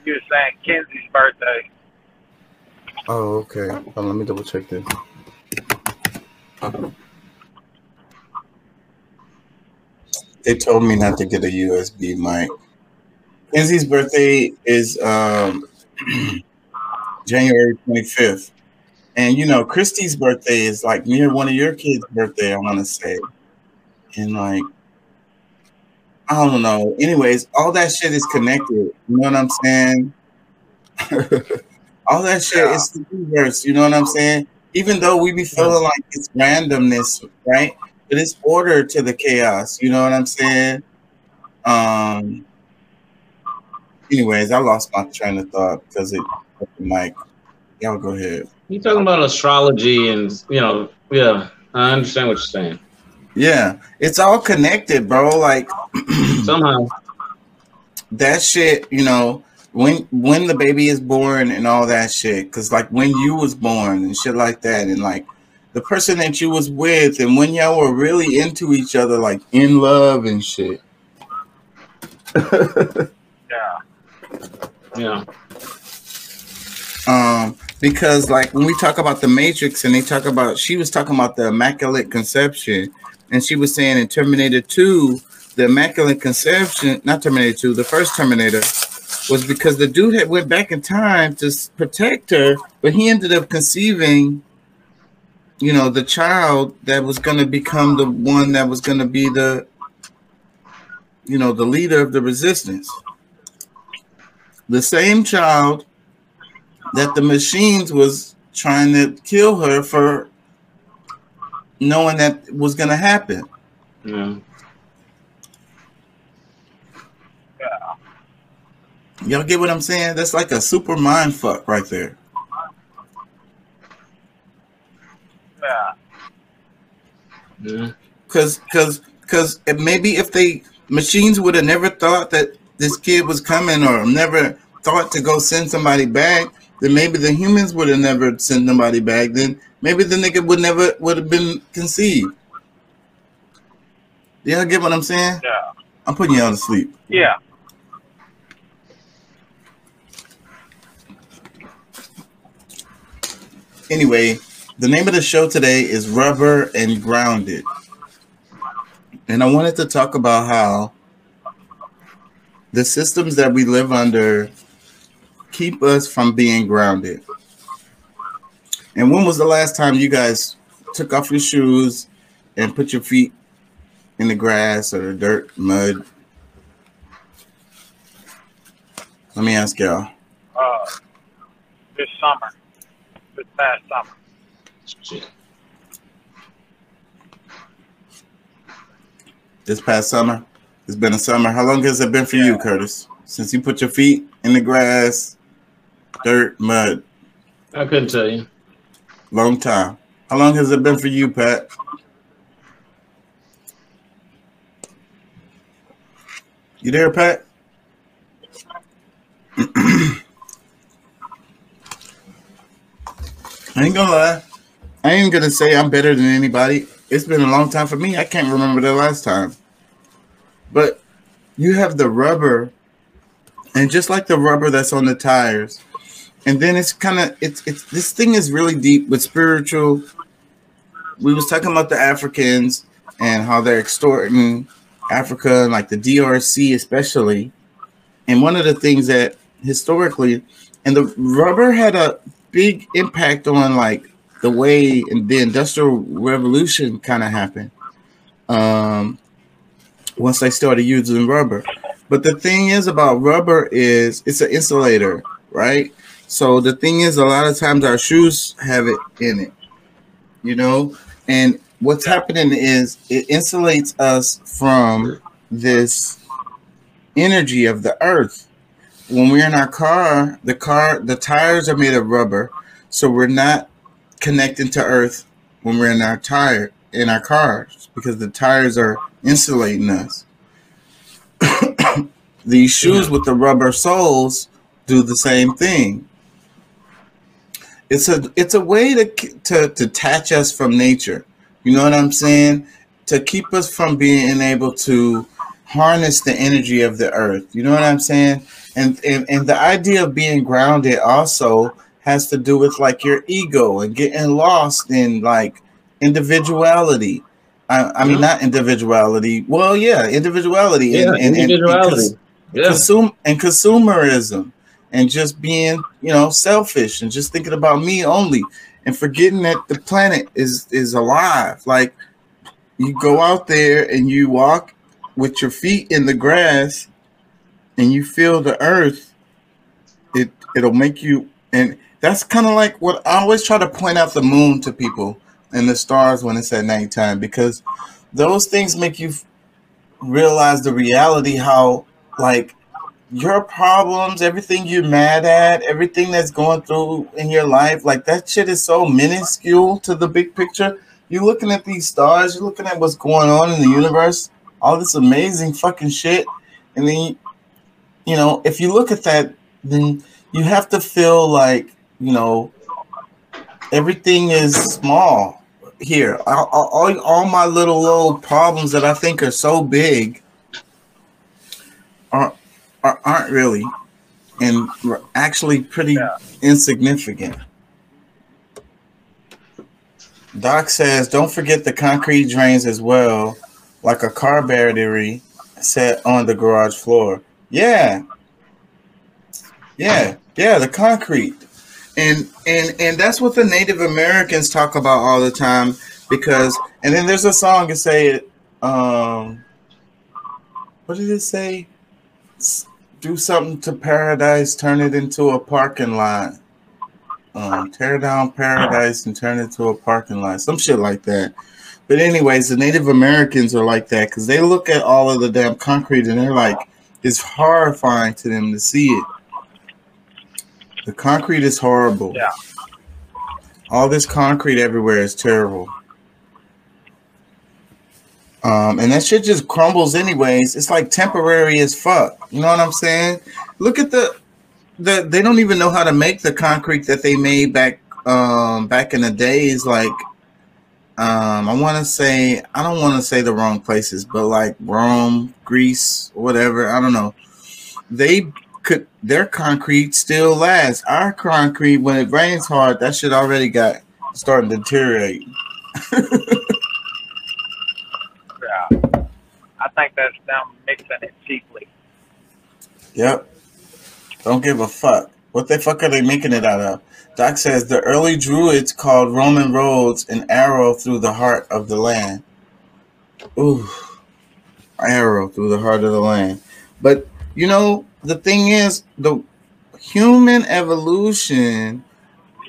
You were saying Kenzie's birthday. Oh, okay. Hold let me double check this. They told me not to get a USB mic. Kenzie's birthday is um (clears throat) January 25th. And you know, Christy's birthday is like near one of your kids' birthday, I want to say. And like I don't know. Anyways, all that shit is connected. You know what I'm saying? (laughs) all that shit is the universe. You know what I'm saying? Even though we be feeling like it's randomness, right? But it's order to the chaos. You know what I'm saying? Um. Anyways, I lost my train of thought because it. Mike, y'all go ahead. You talking about astrology and you know, yeah, I understand what you're saying. Yeah, it's all connected, bro. Like (clears throat) Somehow. that shit, you know, when when the baby is born and all that shit, because like when you was born and shit like that, and like the person that you was with, and when y'all were really into each other, like in love and shit. Yeah. (laughs) Yeah. Um, because like when we talk about the Matrix and they talk about, she was talking about the Immaculate Conception, and she was saying in Terminator 2, the Immaculate Conception, not Terminator 2, the first Terminator, was because the dude had went back in time to protect her, but he ended up conceiving, you know, the child that was going to become the one that was going to be the, you know, the leader of the resistance. The same child that the machines was trying to kill her for knowing that was going to happen. Yeah. Y'all get what I'm saying? That's like a super mind fuck right there. Yeah. Yeah. Cause, cause, cause maybe if they machines would have never thought that this kid was coming, or never thought to go send somebody back, then maybe the humans would have never sent somebody back. Then maybe the nigga would never would have been conceived. Y'all get what I'm saying? Yeah. I'm putting y'all to sleep. Yeah. Anyway, the name of the show today is Rubber and Grounded. And I wanted to talk about how the systems that we live under keep us from being grounded. And when was the last time you guys took off your shoes and put your feet in the grass or the dirt, mud? Let me ask y'all. Uh, this summer. This past summer. This past summer? It's been a summer. How long has it been for you, Curtis? Since you put your feet in the grass, dirt, mud? I couldn't tell you. Long time. How long has it been for you, Pat? You there, Pat? (clears throat) I ain't gonna lie. I ain't gonna say I'm better than anybody. It's been a long time for me. I can't remember the last time. But you have the rubber and just like the rubber that's on the tires. And then it's kind of it's it's this thing is really deep with spiritual. We was talking about the Africans and how they're extorting Africa and like the DRC especially. And one of the things that historically, and the rubber had a big impact on like the way and the industrial revolution kind of happened. Um, once they started using rubber. But the thing is about rubber is it's an insulator, right? So the thing is, a lot of times our shoes have it in it, you know. And what's happening is it insulates us from this energy of the earth. When we're in our car, the car, the tires are made of rubber, so we're not connecting to earth when we're in our tire in our cars because the tires are insulating us. (coughs) These shoes with the rubber soles do the same thing. It's a it's a way to to to detach us from nature. You know what I'm saying? To keep us from being able to harness the energy of the earth. You know what I'm saying? And and, and the idea of being grounded also has to do with like your ego and getting lost in like individuality. I, I mean, not individuality. Well, yeah, individuality. Yeah, and, and, individuality. And, yeah. consume and consumerism and just being you know selfish and just thinking about me only and forgetting that the planet is is alive. Like you go out there and you walk with your feet in the grass and you feel the earth it it'll make you and that's kind of like what i always try to point out the moon to people and the stars when it's at nighttime because those things make you realize the reality how like your problems, everything you're mad at, everything that's going through in your life, like that shit is so minuscule to the big picture. You're looking at these stars, you're looking at what's going on in the universe, all this amazing fucking shit. And then, you know, if you look at that, then you have to feel like, you know, everything is small here. All, all, all my little, little problems that I think are so big are, are aren't really, and were actually pretty Yeah. insignificant. Doc says, don't forget the concrete drains as well, like a car battery set on the garage floor. Yeah. Yeah, yeah, the concrete. And and and that's what the Native Americans talk about all the time because and then there's a song that say it um what did it say? Do something to paradise, turn it into a parking lot. Um, tear down paradise and turn it to a parking lot, some shit like that. But anyways, the Native Americans are like that because they look at all of the damn concrete and they're like, it's horrifying to them to see it. The concrete is horrible. Yeah. All this concrete everywhere is terrible. Um, and that shit just crumbles anyways. It's like temporary as fuck. You know what I'm saying? Look at the the they don't even know how to make the concrete that they made back um back in the days like um I want to say I don't want to say the wrong places but like Rome, Greece, whatever, I don't know. They could their concrete still lasts. Our concrete when it rains hard, that shit already got starting to deteriorate. (laughs) Yeah. I think that's them mixing it cheaply. Yep. Don't give a fuck. What the fuck are they making it out of? Doc says the early druids called Roman roads an arrow through the heart of the land. Ooh, arrow through the heart of the land. But you know, the thing is, the human evolution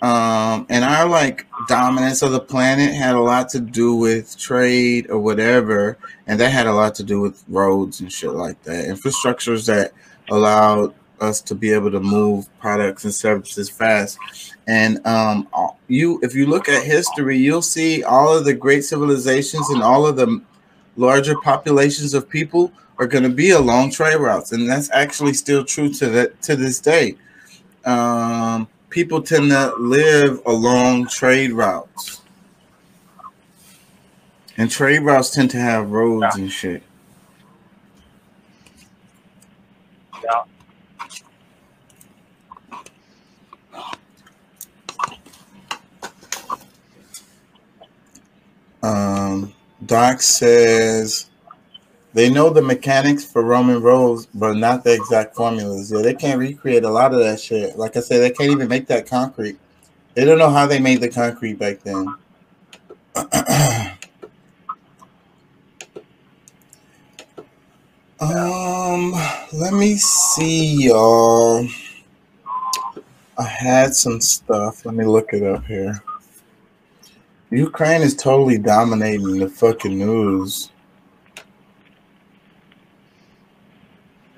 um, and our like dominance of the planet had a lot to do with trade or whatever, and that had a lot to do with roads and shit like that, infrastructures that allowed us to be able to move products and services fast. And um, you, if you look at history, you'll see all of the great civilizations and all of the larger populations of people are going to be along trade routes, and that's actually still true to that to this day. Um, people tend to live along trade routes. And trade routes tend to have roads yeah. and shit. Yeah. Um, Doc says they know the mechanics for Roman roads, but not the exact formulas. Yeah, they can't recreate a lot of that shit. Like I said, they can't even make that concrete. They don't know how they made the concrete back then. (clears throat) um, let me see, y'all. I had some stuff. Let me look it up here. Ukraine is totally dominating the fucking news.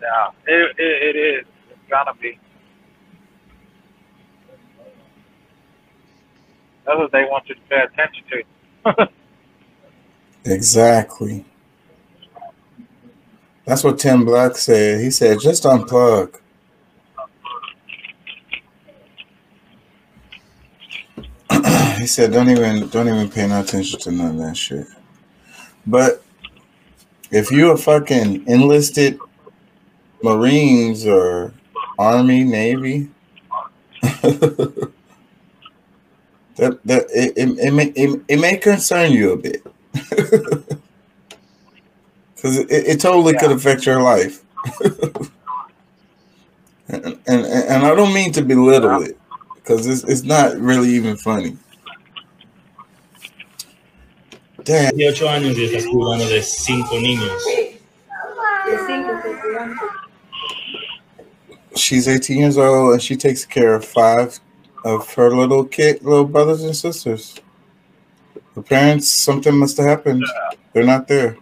Yeah, it, it, it is. It's gonna be. That's what they want you to pay attention to. (laughs) Exactly. That's what Tim Black said. He said, just unplug. (clears throat) he said, don't even don't even pay no attention to none of that shit. But if you're a fucking enlisted Marines or Army, Navy, (laughs) that that it, it, it, may, it, it may concern you a bit. (laughs) Because it, it totally could affect your life. (laughs) and, and and I don't mean to belittle it because it's, it's not really even funny. Damn. 18 años y está cuidando de cinco niños. She's 18 years old and she takes care of five of her little kid, little brothers and sisters. Her parents, something must have happened. They're not there.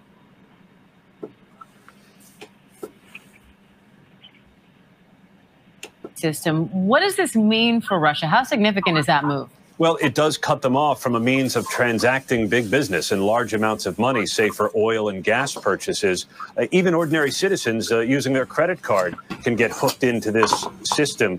system. What does this mean for Russia? How significant is that move? Well, it does cut them off from a means of transacting big business and large amounts of money, say for oil and gas purchases. Uh, even ordinary citizens uh, using their credit card can get hooked into this system.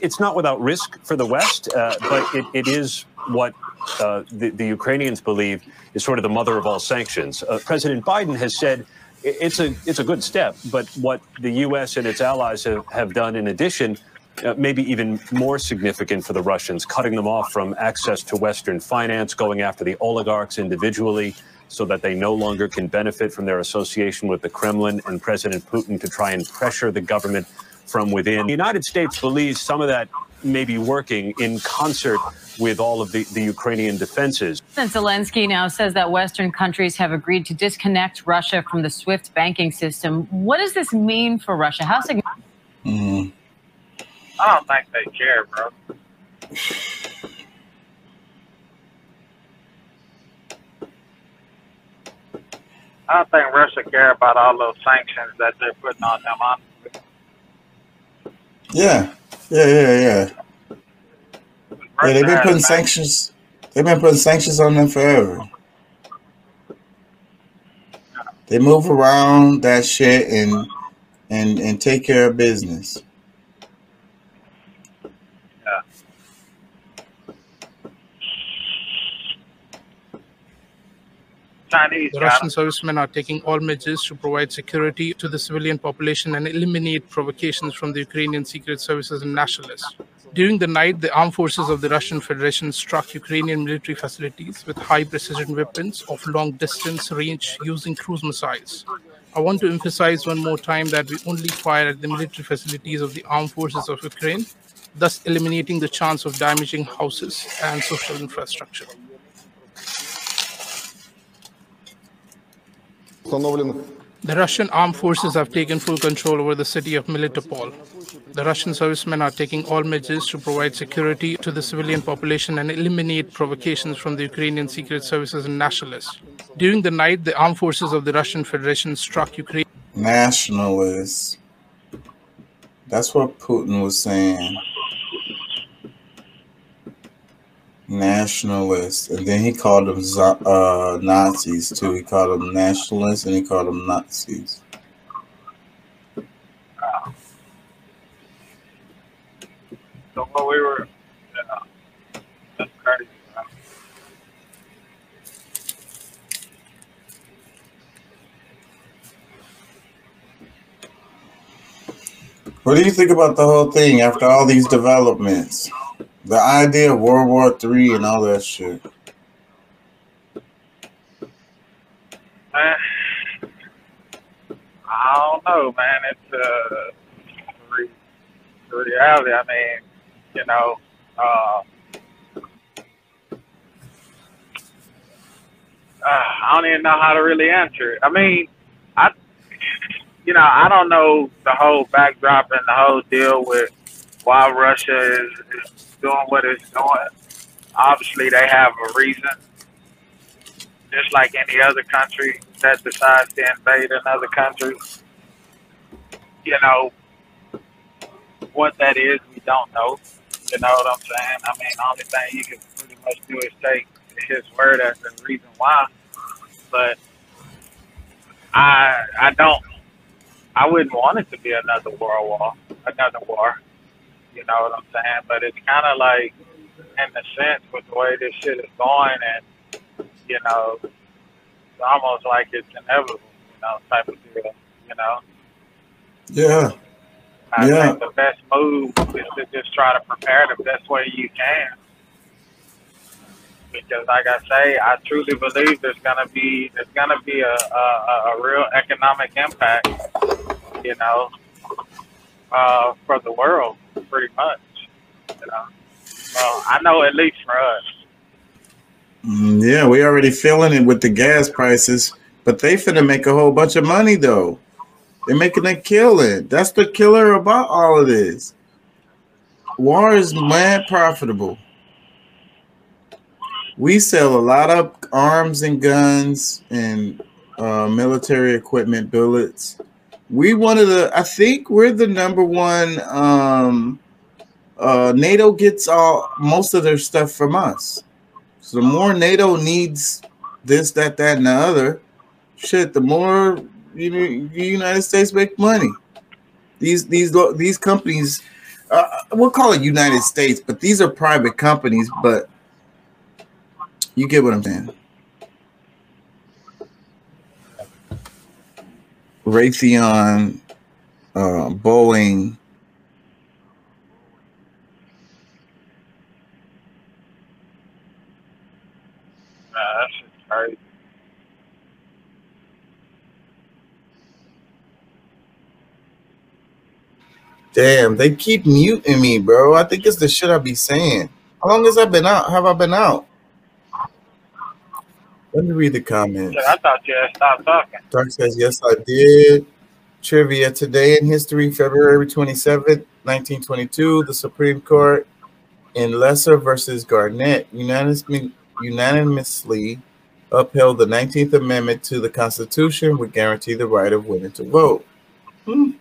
It's not without risk for the West, uh, but it, it is what uh, the, the Ukrainians believe is sort of the mother of all sanctions. Uh, President Biden has said it's a it's a good step, but what the U.S. and its allies have, have done in addition uh, maybe even more significant for the Russians, cutting them off from access to Western finance, going after the oligarchs individually so that they no longer can benefit from their association with the Kremlin and President Putin to try and pressure the government from within. The United States believes some of that may be working in concert with all of the, the Ukrainian defenses. President Zelensky now says that Western countries have agreed to disconnect Russia from the SWIFT banking system. What does this mean for Russia? How significant? Mm. I don't think they care, bro. I don't think Russia care about all those sanctions that they're putting on them. Honestly. Yeah, yeah, yeah, yeah. Yeah, they've been putting sanctions. They've been putting sanctions on them forever. They move around that shit and and and take care of business. Chinese The Russian 'em. servicemen are taking all measures to provide security to the civilian population and eliminate provocations from the Ukrainian secret services and nationalists. During the night, the armed forces of the Russian Federation struck Ukrainian military facilities with high precision weapons of long distance range using cruise missiles. I want to emphasize one more time that we only fire at the military facilities of the armed forces of Ukraine, thus eliminating the chance of damaging houses and social infrastructure. The Russian armed forces have taken full control over the city of Melitopol. The Russian servicemen are taking all measures to provide security to the civilian population and eliminate provocations from the Ukrainian secret services and nationalists. During the night, the armed forces of the Russian Federation struck Ukraine. Nationalists. That's what Putin was saying. Nationalists, and then he called them uh, Nazis too. He called them nationalists, and he called them Nazis. So we were, that's crazy. What do you think about the whole thing after all these developments? The idea of World War Three and all that shit. Man, I don't know, man. It's uh, re- reality. I mean, you know, uh, uh, I don't even know how to really answer it. I mean, I, you know, I don't know the whole backdrop and the whole deal with why Russia is, is doing what it's doing. Obviously, they have a reason. Just like any other country that decides to invade another country, you know, what that is, we don't know. You know what I'm saying? I mean, the only thing you can pretty much do is take his word as the reason why. But I, I don't, I wouldn't want it to be another world war, another war. You know what I'm saying? But it's kind of like, in the sense, with the way this shit is going, and you know, it's almost like it's inevitable. You know, type of deal. You know. Yeah. I Yeah. think the best move is to just try to prepare the best way you can. Because, like I say, I truly believe there's gonna be there's gonna be a a, a real economic impact, you know, uh, for the world, pretty much. You know, I know at least for us. Mm, Yeah, we already feeling it with the gas prices, but they finna make a whole bunch of money though. They're making a killing. That's the killer about all of this. War is mad profitable. We sell a lot of arms and guns and uh, military equipment, bullets. We one of the. I think we're the number one. Um, uh, NATO gets all most of their stuff from us. So the more NATO needs this, that, that, and the other, shit, the more you know, the United States make money. These these these companies, uh, we'll call it United States, but these are private companies. But you get what I'm saying. Raytheon, uh, Boeing, that's just crazy. Damn, they keep muting me, bro. I think it's the shit I be saying. How long has I been out? Have I been out? Let me read the comments. Shit, I thought you had stopped talking. Dark says, yes, I did. Trivia today in history, February 27th, 1922, the Supreme Court in Leser versus Garnett unanimously, unanimously upheld the 19th Amendment to the Constitution, would guarantee the right of women to vote. Hmm.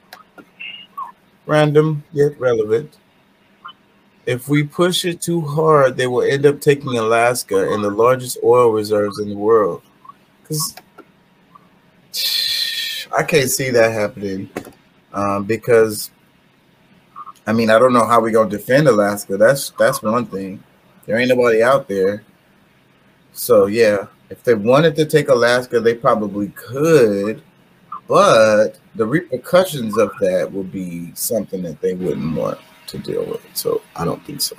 Random yet relevant. If we push it too hard, they will end up taking Alaska and the largest oil reserves in the world. Because I can't see that happening um, because I mean I don't know how we're gonna defend Alaska. That's that's one thing. There ain't nobody out there. So yeah, if they wanted to take Alaska, they probably could, but the repercussions of that would be something that they wouldn't want to deal with. So I don't think so.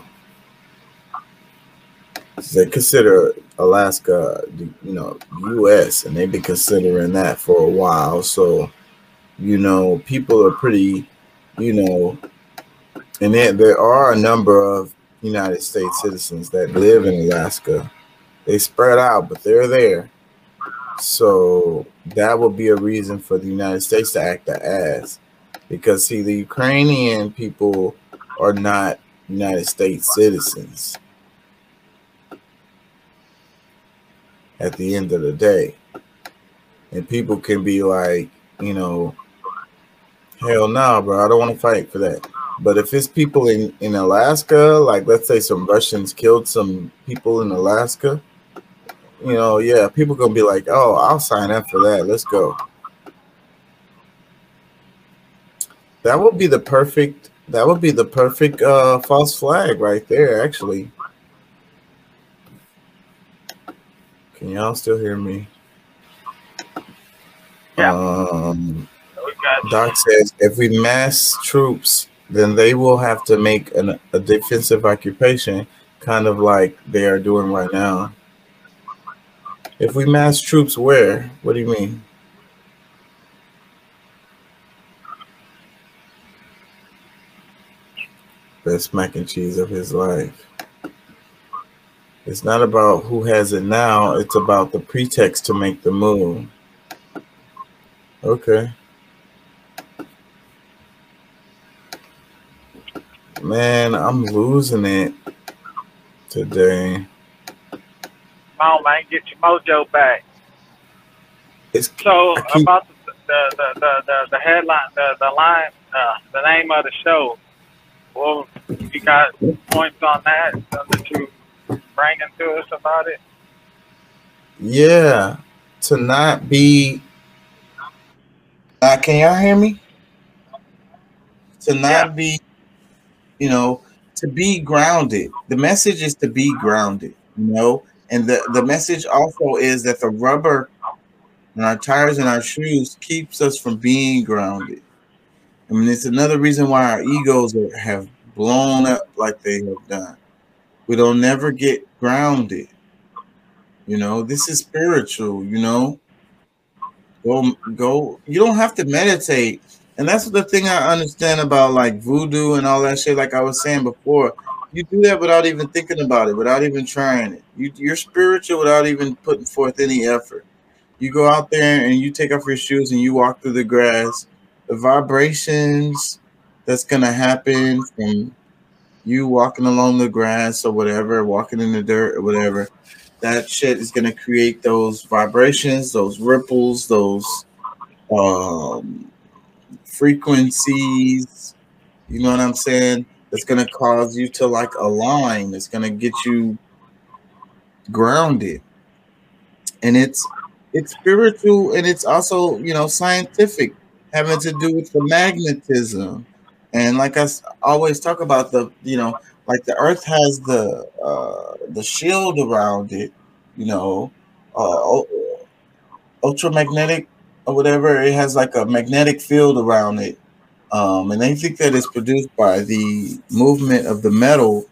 They consider Alaska, you know, U.S. and they've been considering that for a while. So, you know, people are pretty, you know, and there, there are a number of United States citizens that live in Alaska. They spread out, but they're there. So that would be a reason for the United States to act ass. Because see, the Ukrainian people are not United States citizens at the end of the day. And people can be like, you know, hell no, bro, I don't want to fight for that. But if it's people in, in Alaska, like let's say some Russians killed some people in Alaska, you know, yeah, people gonna be like, oh, I'll sign up for that. Let's go. That would be the perfect. That would be the perfect uh, false flag right there. Actually, can y'all still hear me? Yeah. Um, Doc says if we mass troops, then they will have to make an, a defensive occupation, kind of like they are doing right now. If we mass troops, where? What do you mean? Best mac and cheese of his life. It's not about who has it now, it's about the pretext to make the move. Okay. Man, I'm losing it today. Come on, man, get your mojo back. It's So keep about the the the the, the, the headline, the the line, uh, the name of the show. Well, you got points on that that you bringing to us about it. yeah. To not be uh, can y'all hear me? To Yeah. not be, you know, to be grounded. The message is to be grounded, you know, and the, the message also is that the rubber and our tires and our shoes keeps us from being grounded. I mean, it's another reason why our egos are, have blown up like they have done. We don't never get grounded. You know, this is spiritual. You know, go go. You don't have to meditate, and that's the thing I understand about like voodoo and all that shit. Like I was saying before, you do that without even thinking about it, without even trying it. You, you're spiritual without even putting forth any effort. You go out there and you take off your shoes and you walk through the grass. The vibrations that's gonna happen from you walking along the grass or whatever, walking in the dirt or whatever, that shit is gonna create those vibrations, those ripples, those um, frequencies. You know what I'm saying? That's gonna cause you to like align. It's gonna get you grounded, and it's it's spiritual and it's also you know scientific, having to do with the magnetism and like I always talk about the, you know, like the Earth has the uh, the shield around it, you know, uh, ultramagnetic or whatever. It has like a magnetic field around it, um, and they think that it's produced by the movement of the metal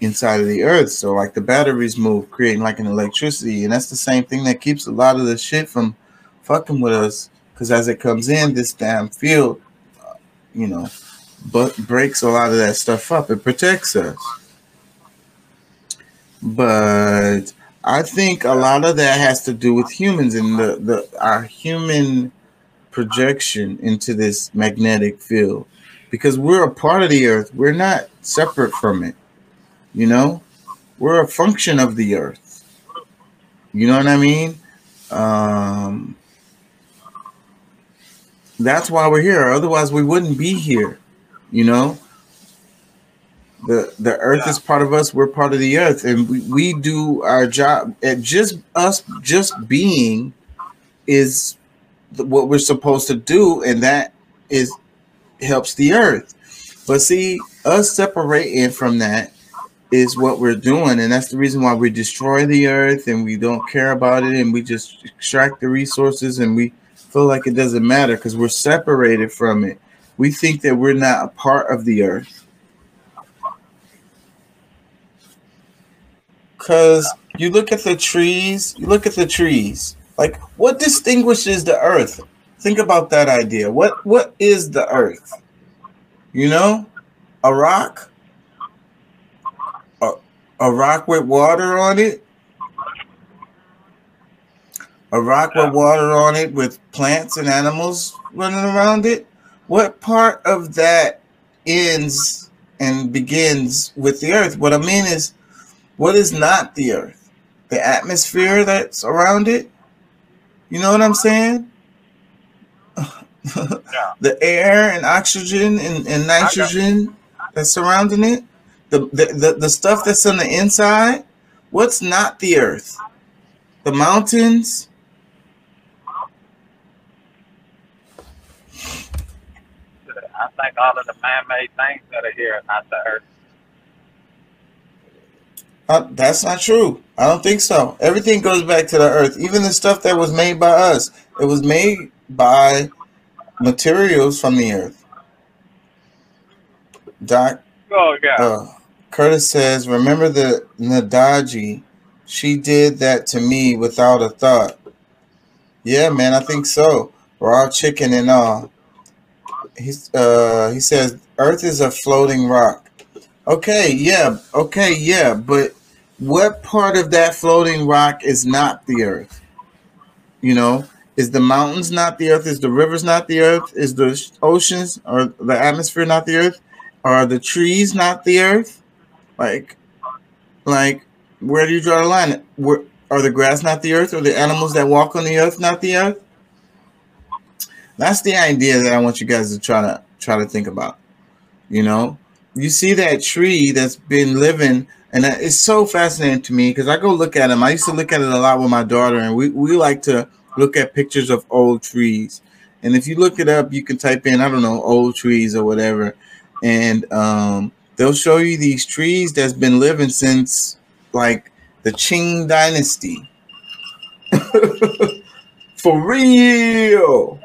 inside of the Earth. So like the batteries move, creating like an electricity, and that's the same thing that keeps a lot of the shit from fucking with us. Because as it comes in, this damn field you know, but breaks a lot of that stuff up. It protects us. But I think a lot of that has to do with humans and the, the our human projection into this magnetic field. Because we're a part of the earth. We're not separate from it. You know? We're a function of the earth. You know what I mean? Um that's why we're here. Otherwise, we wouldn't be here. You know, the the earth is part of us. We're part of the earth, and we, we do our job. At just us, just being, is what we're supposed to do, and that is helps the earth. But see, us separating from that is what we're doing, and that's the reason why we destroy the earth and we don't care about it, and we just extract the resources, and we feel like it doesn't matter because we're separated from it. We think that we're not a part of the earth. Because you look at the trees, you look at the trees. Like, what distinguishes the earth? Think about that idea. What what is the earth? You know, a rock, a, a rock with water on it, a rock with water on it with plants and animals running around it. What part of that ends and begins with the earth? What I mean is, what is not the earth? The atmosphere that's around it? You know what I'm saying? (laughs) the air and oxygen and, and nitrogen that's surrounding it? The, the, the, the stuff that's on the inside? What's not the earth? The mountains? I think all of the man-made things that are here are not the earth. Uh, that's not true. I don't think so. Everything goes back to the earth. Even the stuff that was made by us, it was made by materials from the earth. Doc Oh yeah. uh, Curtis says, remember the Nadaji she did that to me without a thought. Yeah, man, I think so. Raw chicken and all. He's uh he says Earth is a floating rock. Okay, yeah, okay, yeah, but what part of that floating rock is not the Earth? You know, is the mountains not the Earth? Is the rivers not the Earth? Is the oceans or the atmosphere not the Earth? Are the trees not the Earth? Like, like, where do you draw the line? Where, are the grass not the Earth? Or the animals that walk on the Earth not the Earth? That's the idea that I want you guys to try to try to think about. You know, you see that tree that's been living, and it's so fascinating to me because I go look at them. I used to look at it a lot with my daughter, and we, we like to look at pictures of old trees. And if you look it up, you can type in, I don't know, old trees or whatever, and um, they'll show you these trees that's been living since like the Qing dynasty. (laughs) For real.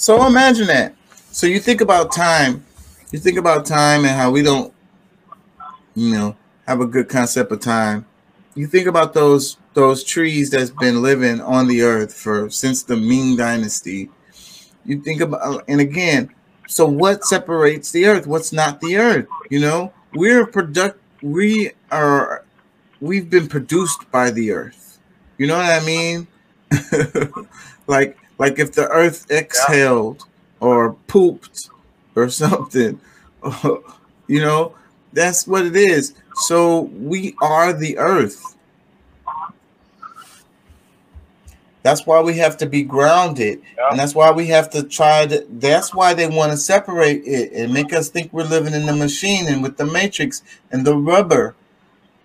So imagine that. So you think about time, you think about time and how we don't, you know, have a good concept of time. You think about those those trees that's been living on the earth for since the Ming dynasty. You think about and again, so what separates the earth? What's not the earth? You know, we're product we are we've been produced by the earth. You know what I mean? (laughs) like like if the earth exhaled or pooped or (laughs) something, you know, that's what it is. So we are the earth. That's why we have to be grounded. And that's why we have to try to that's why they want to separate it and make us think we're living in the machine and with the matrix and the rubber.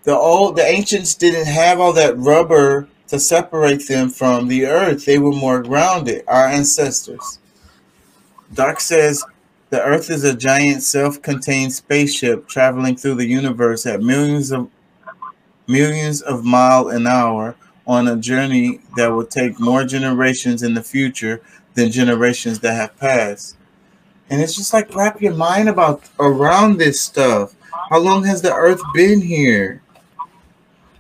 The old the ancients didn't have all that rubber to separate them from the earth. They were more grounded, our ancestors. Doc says the earth is a giant self-contained spaceship traveling through the universe at millions of millions of mile an hour on a journey that will take more generations in the future than generations that have passed. And it's just like wrap your mind about around this stuff. How long has the earth been here?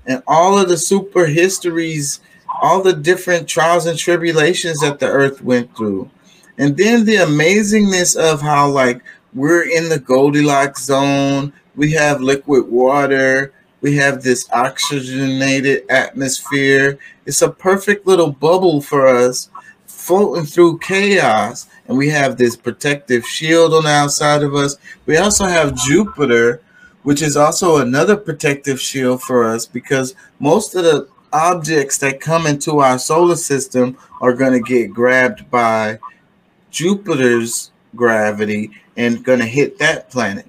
And all of the super histories, all the different trials and tribulations that the earth went through. And then the amazingness of how, like, we're in the Goldilocks zone, we have liquid water, we have this oxygenated atmosphere. It's a perfect little bubble for us floating through chaos. And we have this protective shield on the outside of us. We also have Jupiter, which is also another protective shield for us because most of the objects that come into our solar system are going to get grabbed by Jupiter's gravity and going to hit that planet.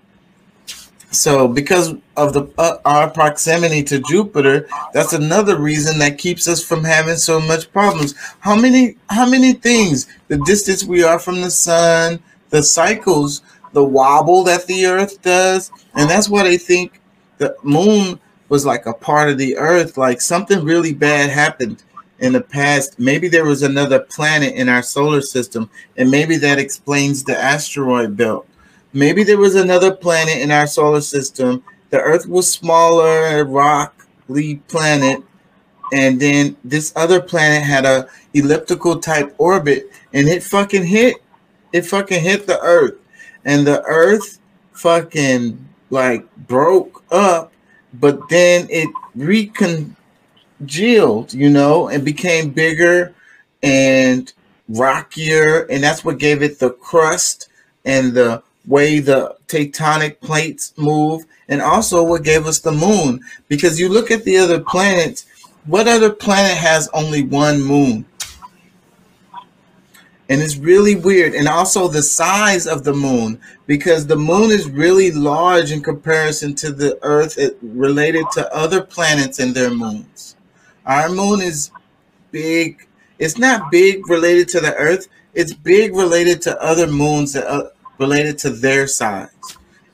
So, because of the uh, our proximity to Jupiter, that's another reason that keeps us from having so much problems. How many how many things? The distance we are from the sun, the cycles the wobble that the earth does. And that's why they think the moon was like a part of the earth. Like something really bad happened in the past. Maybe there was another planet in our solar system, and maybe that explains the asteroid belt. Maybe there was another planet in our solar system. The earth was smaller, a rocky planet, and then this other planet had a elliptical type orbit and it fucking hit it fucking hit the earth and the earth fucking like broke up, but then it recongealed, you know, and became bigger and rockier, and that's what gave it the crust and the way the tectonic plates move, and also what gave us the moon. Because you look at the other planets, what other planet has only one moon? And it's really weird. And also the size of the moon because the moon is really large in comparison to the earth it, related to other planets and their moons. Our moon is big. It's not big related to the earth. It's big related to other moons that are related to their size.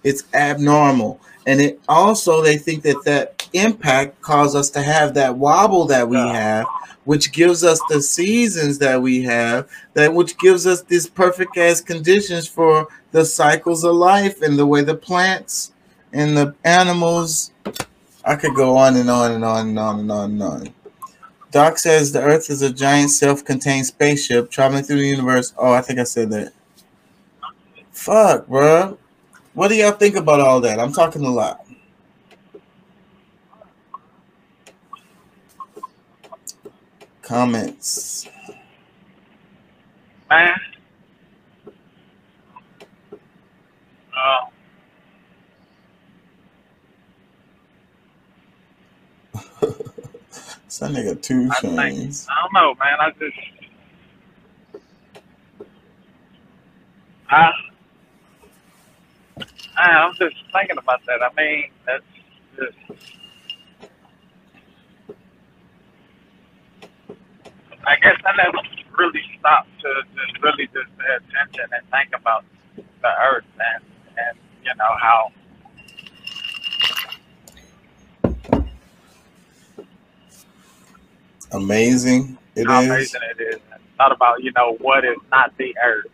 It's abnormal and it also they think that that impact caused us to have that wobble that we have which gives us the seasons that we have, that which gives us these perfect as conditions for the cycles of life and the way the plants and the animals. I could go on and on and on and on and on and on. Doc says the Earth is a giant self-contained spaceship traveling through the universe. Oh, I think I said that. Fuck, bro. What do y'all think about all that? I'm talking a lot. Comments. Man. Uh, (laughs) That nigga two I chains. I don't know, man. I just I I'm just thinking about that. I mean, that's just I guess I never really stopped to just really just pay attention and think about the earth and and you know how Amazing. It how is. amazing it is. Thought about you know what is not the earth.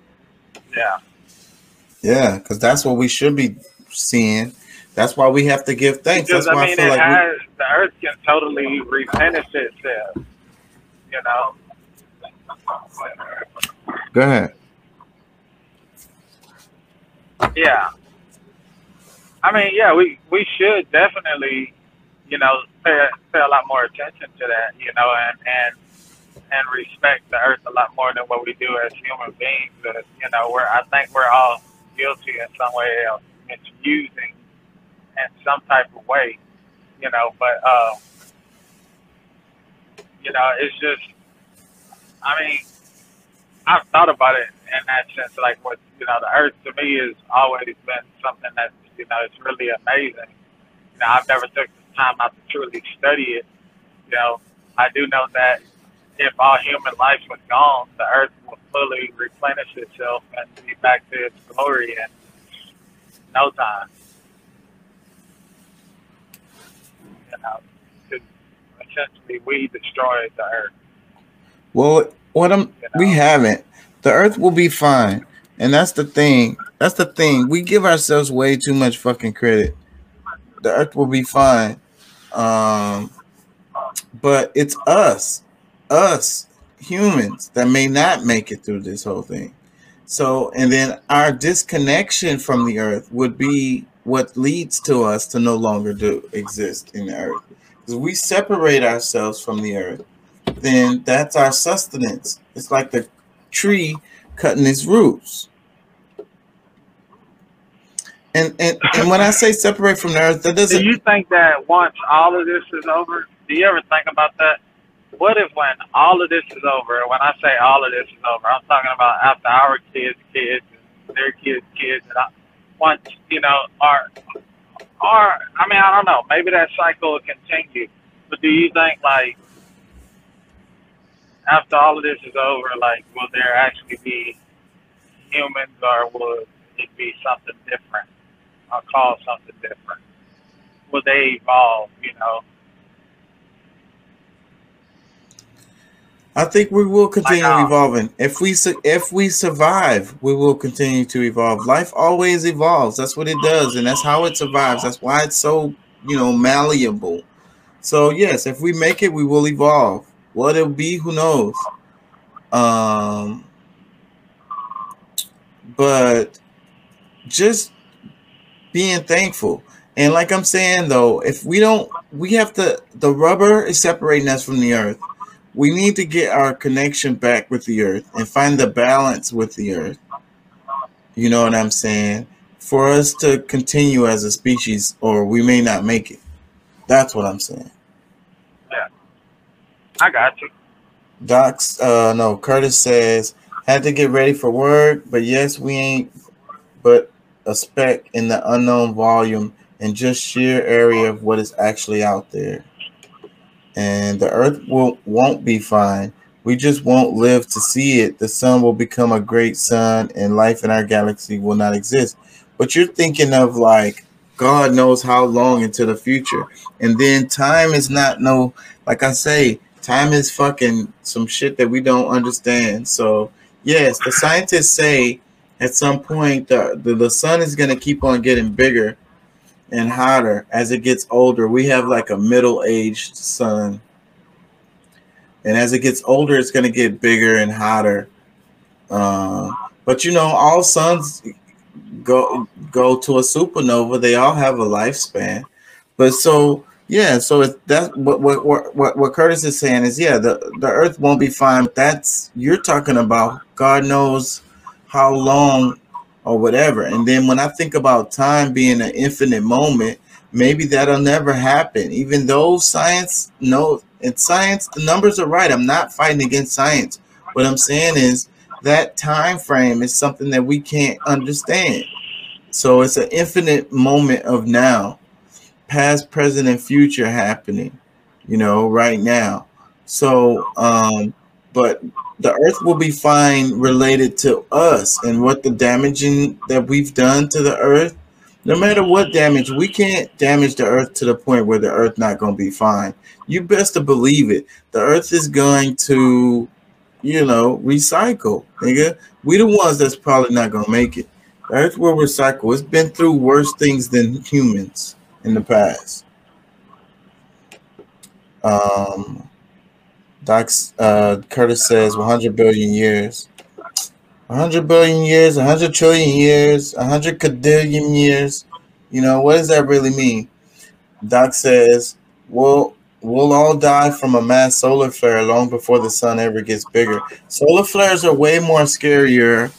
Yeah. Yeah, because that's what we should be seeing. That's why we have to give thanks. Because That's why I I, feel like has the earth can totally replenish itself. You know, go ahead. yeah. I mean, yeah, we we should definitely, you know, pay pay a lot more attention to that. You know, and and and respect the earth a lot more than what we do as human beings. But, you know, we're I think we're all guilty in some way of misusing in some type of way. You know, but uh, you know, it's just I mean, I've thought about it in that sense, like what you know, the earth to me has always been something that you know it's really amazing. You know, I've never took the time out to truly study it. You know, I do know that if all human life was gone, the earth would fully replenish itself and be back to its glory in no time. You know, essentially we destroyed the earth. Well, what I'm we haven't. The earth will be fine. And that's the thing. That's the thing. We give ourselves way too much fucking credit. The earth will be fine. Um but it's us, us humans that may not make it through this whole thing. So, and then our disconnection from the earth would be what leads to us to no longer do exist in the earth. Because we separate ourselves from the earth, then that's our sustenance. It's like the tree cutting its roots. And and, and when I say separate from the earth, that doesn't Do you think that once all of this is over, do you ever think about that? What if when all of this is over, when I say all of this is over, I'm talking about after our kids' kids, their kids' kids, and I, once, you know, our, our, I mean, I don't know, maybe that cycle will continue, but do you think, like, after all of this is over, like, will there actually be humans, or will it be something different, or called something different? Will they evolve, you know? I think we will continue Like, uh, evolving. If we su- if we survive, we will continue to evolve. Life always evolves. That's what it does, and that's how it survives. That's why it's so you know malleable. So yes, if we make it, we will evolve. What it'll be, who knows? Um, but just being thankful. And like I'm saying though, if we don't, we have to. The rubber is separating us from the earth we need to get our connection back with the earth and find the balance with the earth. You know what I'm saying? For us to continue as a species, or we may not make it. That's what I'm saying. Yeah. I got you. Doc's, uh, no, Curtis says, had to get ready for work, but yes, we ain't but a speck in the unknown volume and just sheer area of what is actually out there. And the earth will, won't be fine. We just won't live to see it. The sun will become a great sun and life in our galaxy will not exist. But you're thinking of like God knows how long into the future. And then time is not no, like I say, time is fucking some shit that we don't understand. So yes, the scientists say at some point the, the, the sun is gonna keep on getting bigger and hotter as it gets older. We have like a middle-aged sun. And as it gets older, it's going to get bigger and hotter. Uh, but you know, all suns go go to a supernova. They all have a lifespan. But so yeah, so if that what what what what Curtis is saying is yeah, the the Earth won't be fine. That's you're talking about. God knows how long or whatever. And then when I think about time being an infinite moment, maybe that'll never happen. Even though science knows in science the numbers are right. I'm not fighting against science. What I'm saying is that time frame is something that we can't understand. So it's an infinite moment of now, past, present, and future happening, you know, right now. So um, but the earth will be fine related to us and what the damaging that we've done to the earth. No matter what damage we can't damage the earth to the point where the earth not going to be fine. You best to believe it. The earth is going to you know recycle nigga. We the ones that's probably not going to make it. The earth will recycle. It's been through worse things than humans in the past. Um Doc uh, Curtis says 100 billion years. 100 billion years, 100 trillion years, 100 cadillion years. You know, what does that really mean? Doc says, we'll, we'll all die from a mass solar flare long before the sun ever gets bigger. Solar flares are way more scarier.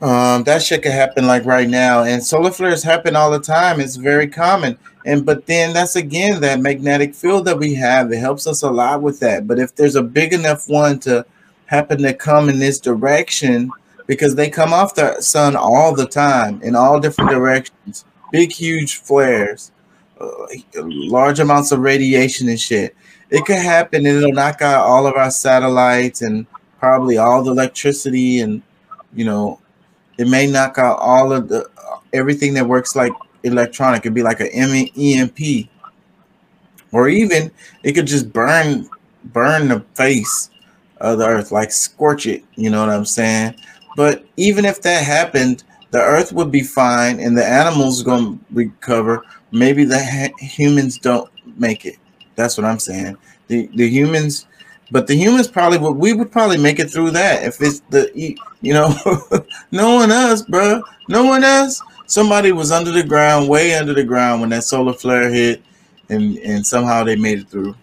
Um, that shit could happen like right now. And solar flares happen all the time. It's very common. And but then that's again that magnetic field that we have. It helps us a lot with that. But if there's a big enough one to happen to come in this direction, because they come off the sun all the time in all different directions, big huge flares, uh, large amounts of radiation and shit. It could happen and it'll knock out all of our satellites and probably all the electricity and you know it may knock out all of the everything that works like electronic. It'd be like an EMP, or even it could just burn burn the face of the earth, like scorch it. You know what I'm saying? But even if that happened, the earth would be fine, and the animals gonna recover. Maybe the humans don't make it. That's what I'm saying. The the humans, but the humans probably would. We would probably make it through that if it's the you know, (laughs) no one else, bro. No one else somebody was under the ground, way under the ground when that solar flare hit, and and somehow they made it through.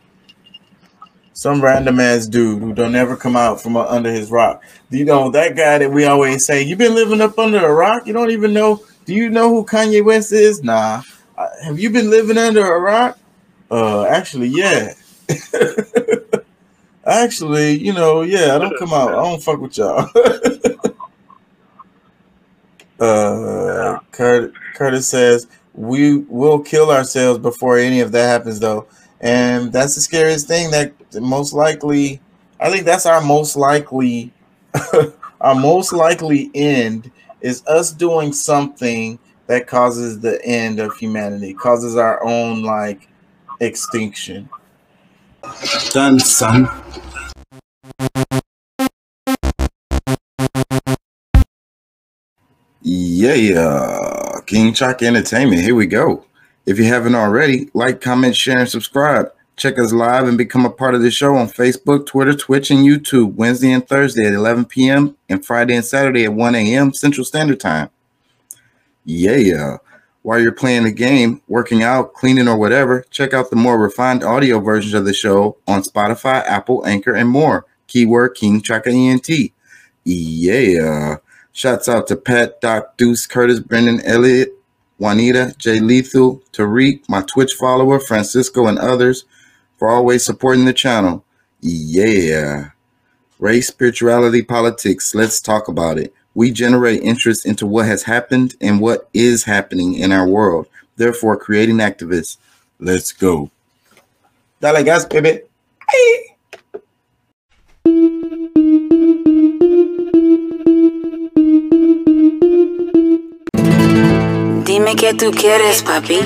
Some random ass dude who don't ever come out from under his rock. You know that guy that we always say, you've been living up under a rock? You don't even know? Do you know who Kanye West is? Nah. Uh, have you been living under a rock? Uh, actually, yeah. (laughs) actually, you know, yeah. I don't come out. I don't fuck with y'all. (laughs) Uh, Curtis says we will kill ourselves before any of that happens, though, and that's the scariest thing. That most likely, I think that's our most likely, (laughs) our most likely end is us doing something that causes the end of humanity, causes our own like extinction. Done, son. Yeah. King Chaka Entertainment. Here we go. If you haven't already, like, comment, share, and subscribe. Check us live and become a part of the show on Facebook, Twitter, Twitch, and YouTube Wednesday and Thursday at 11 p.m. and Friday and Saturday at 1 a.m. Central Standard Time. Yeah, yeah. While you're playing the game, working out, cleaning, or whatever, check out the more refined audio versions of the show on Spotify, Apple, Anchor, and more. Keyword King Chaka ENT. Yeah. Shouts out to Pat, Doc, Deuce, Curtis, Brendan, Elliot, Juanita, Jay Lethal, Tariq, my Twitch follower, Francisco, and others for always supporting the channel. Yeah. Race, spirituality, politics. Let's talk about it. We generate interest into what has happened and what is happening in our world, therefore creating activists. Let's go. Dale gas, baby. Hey. Dime qué tú quieres, papi.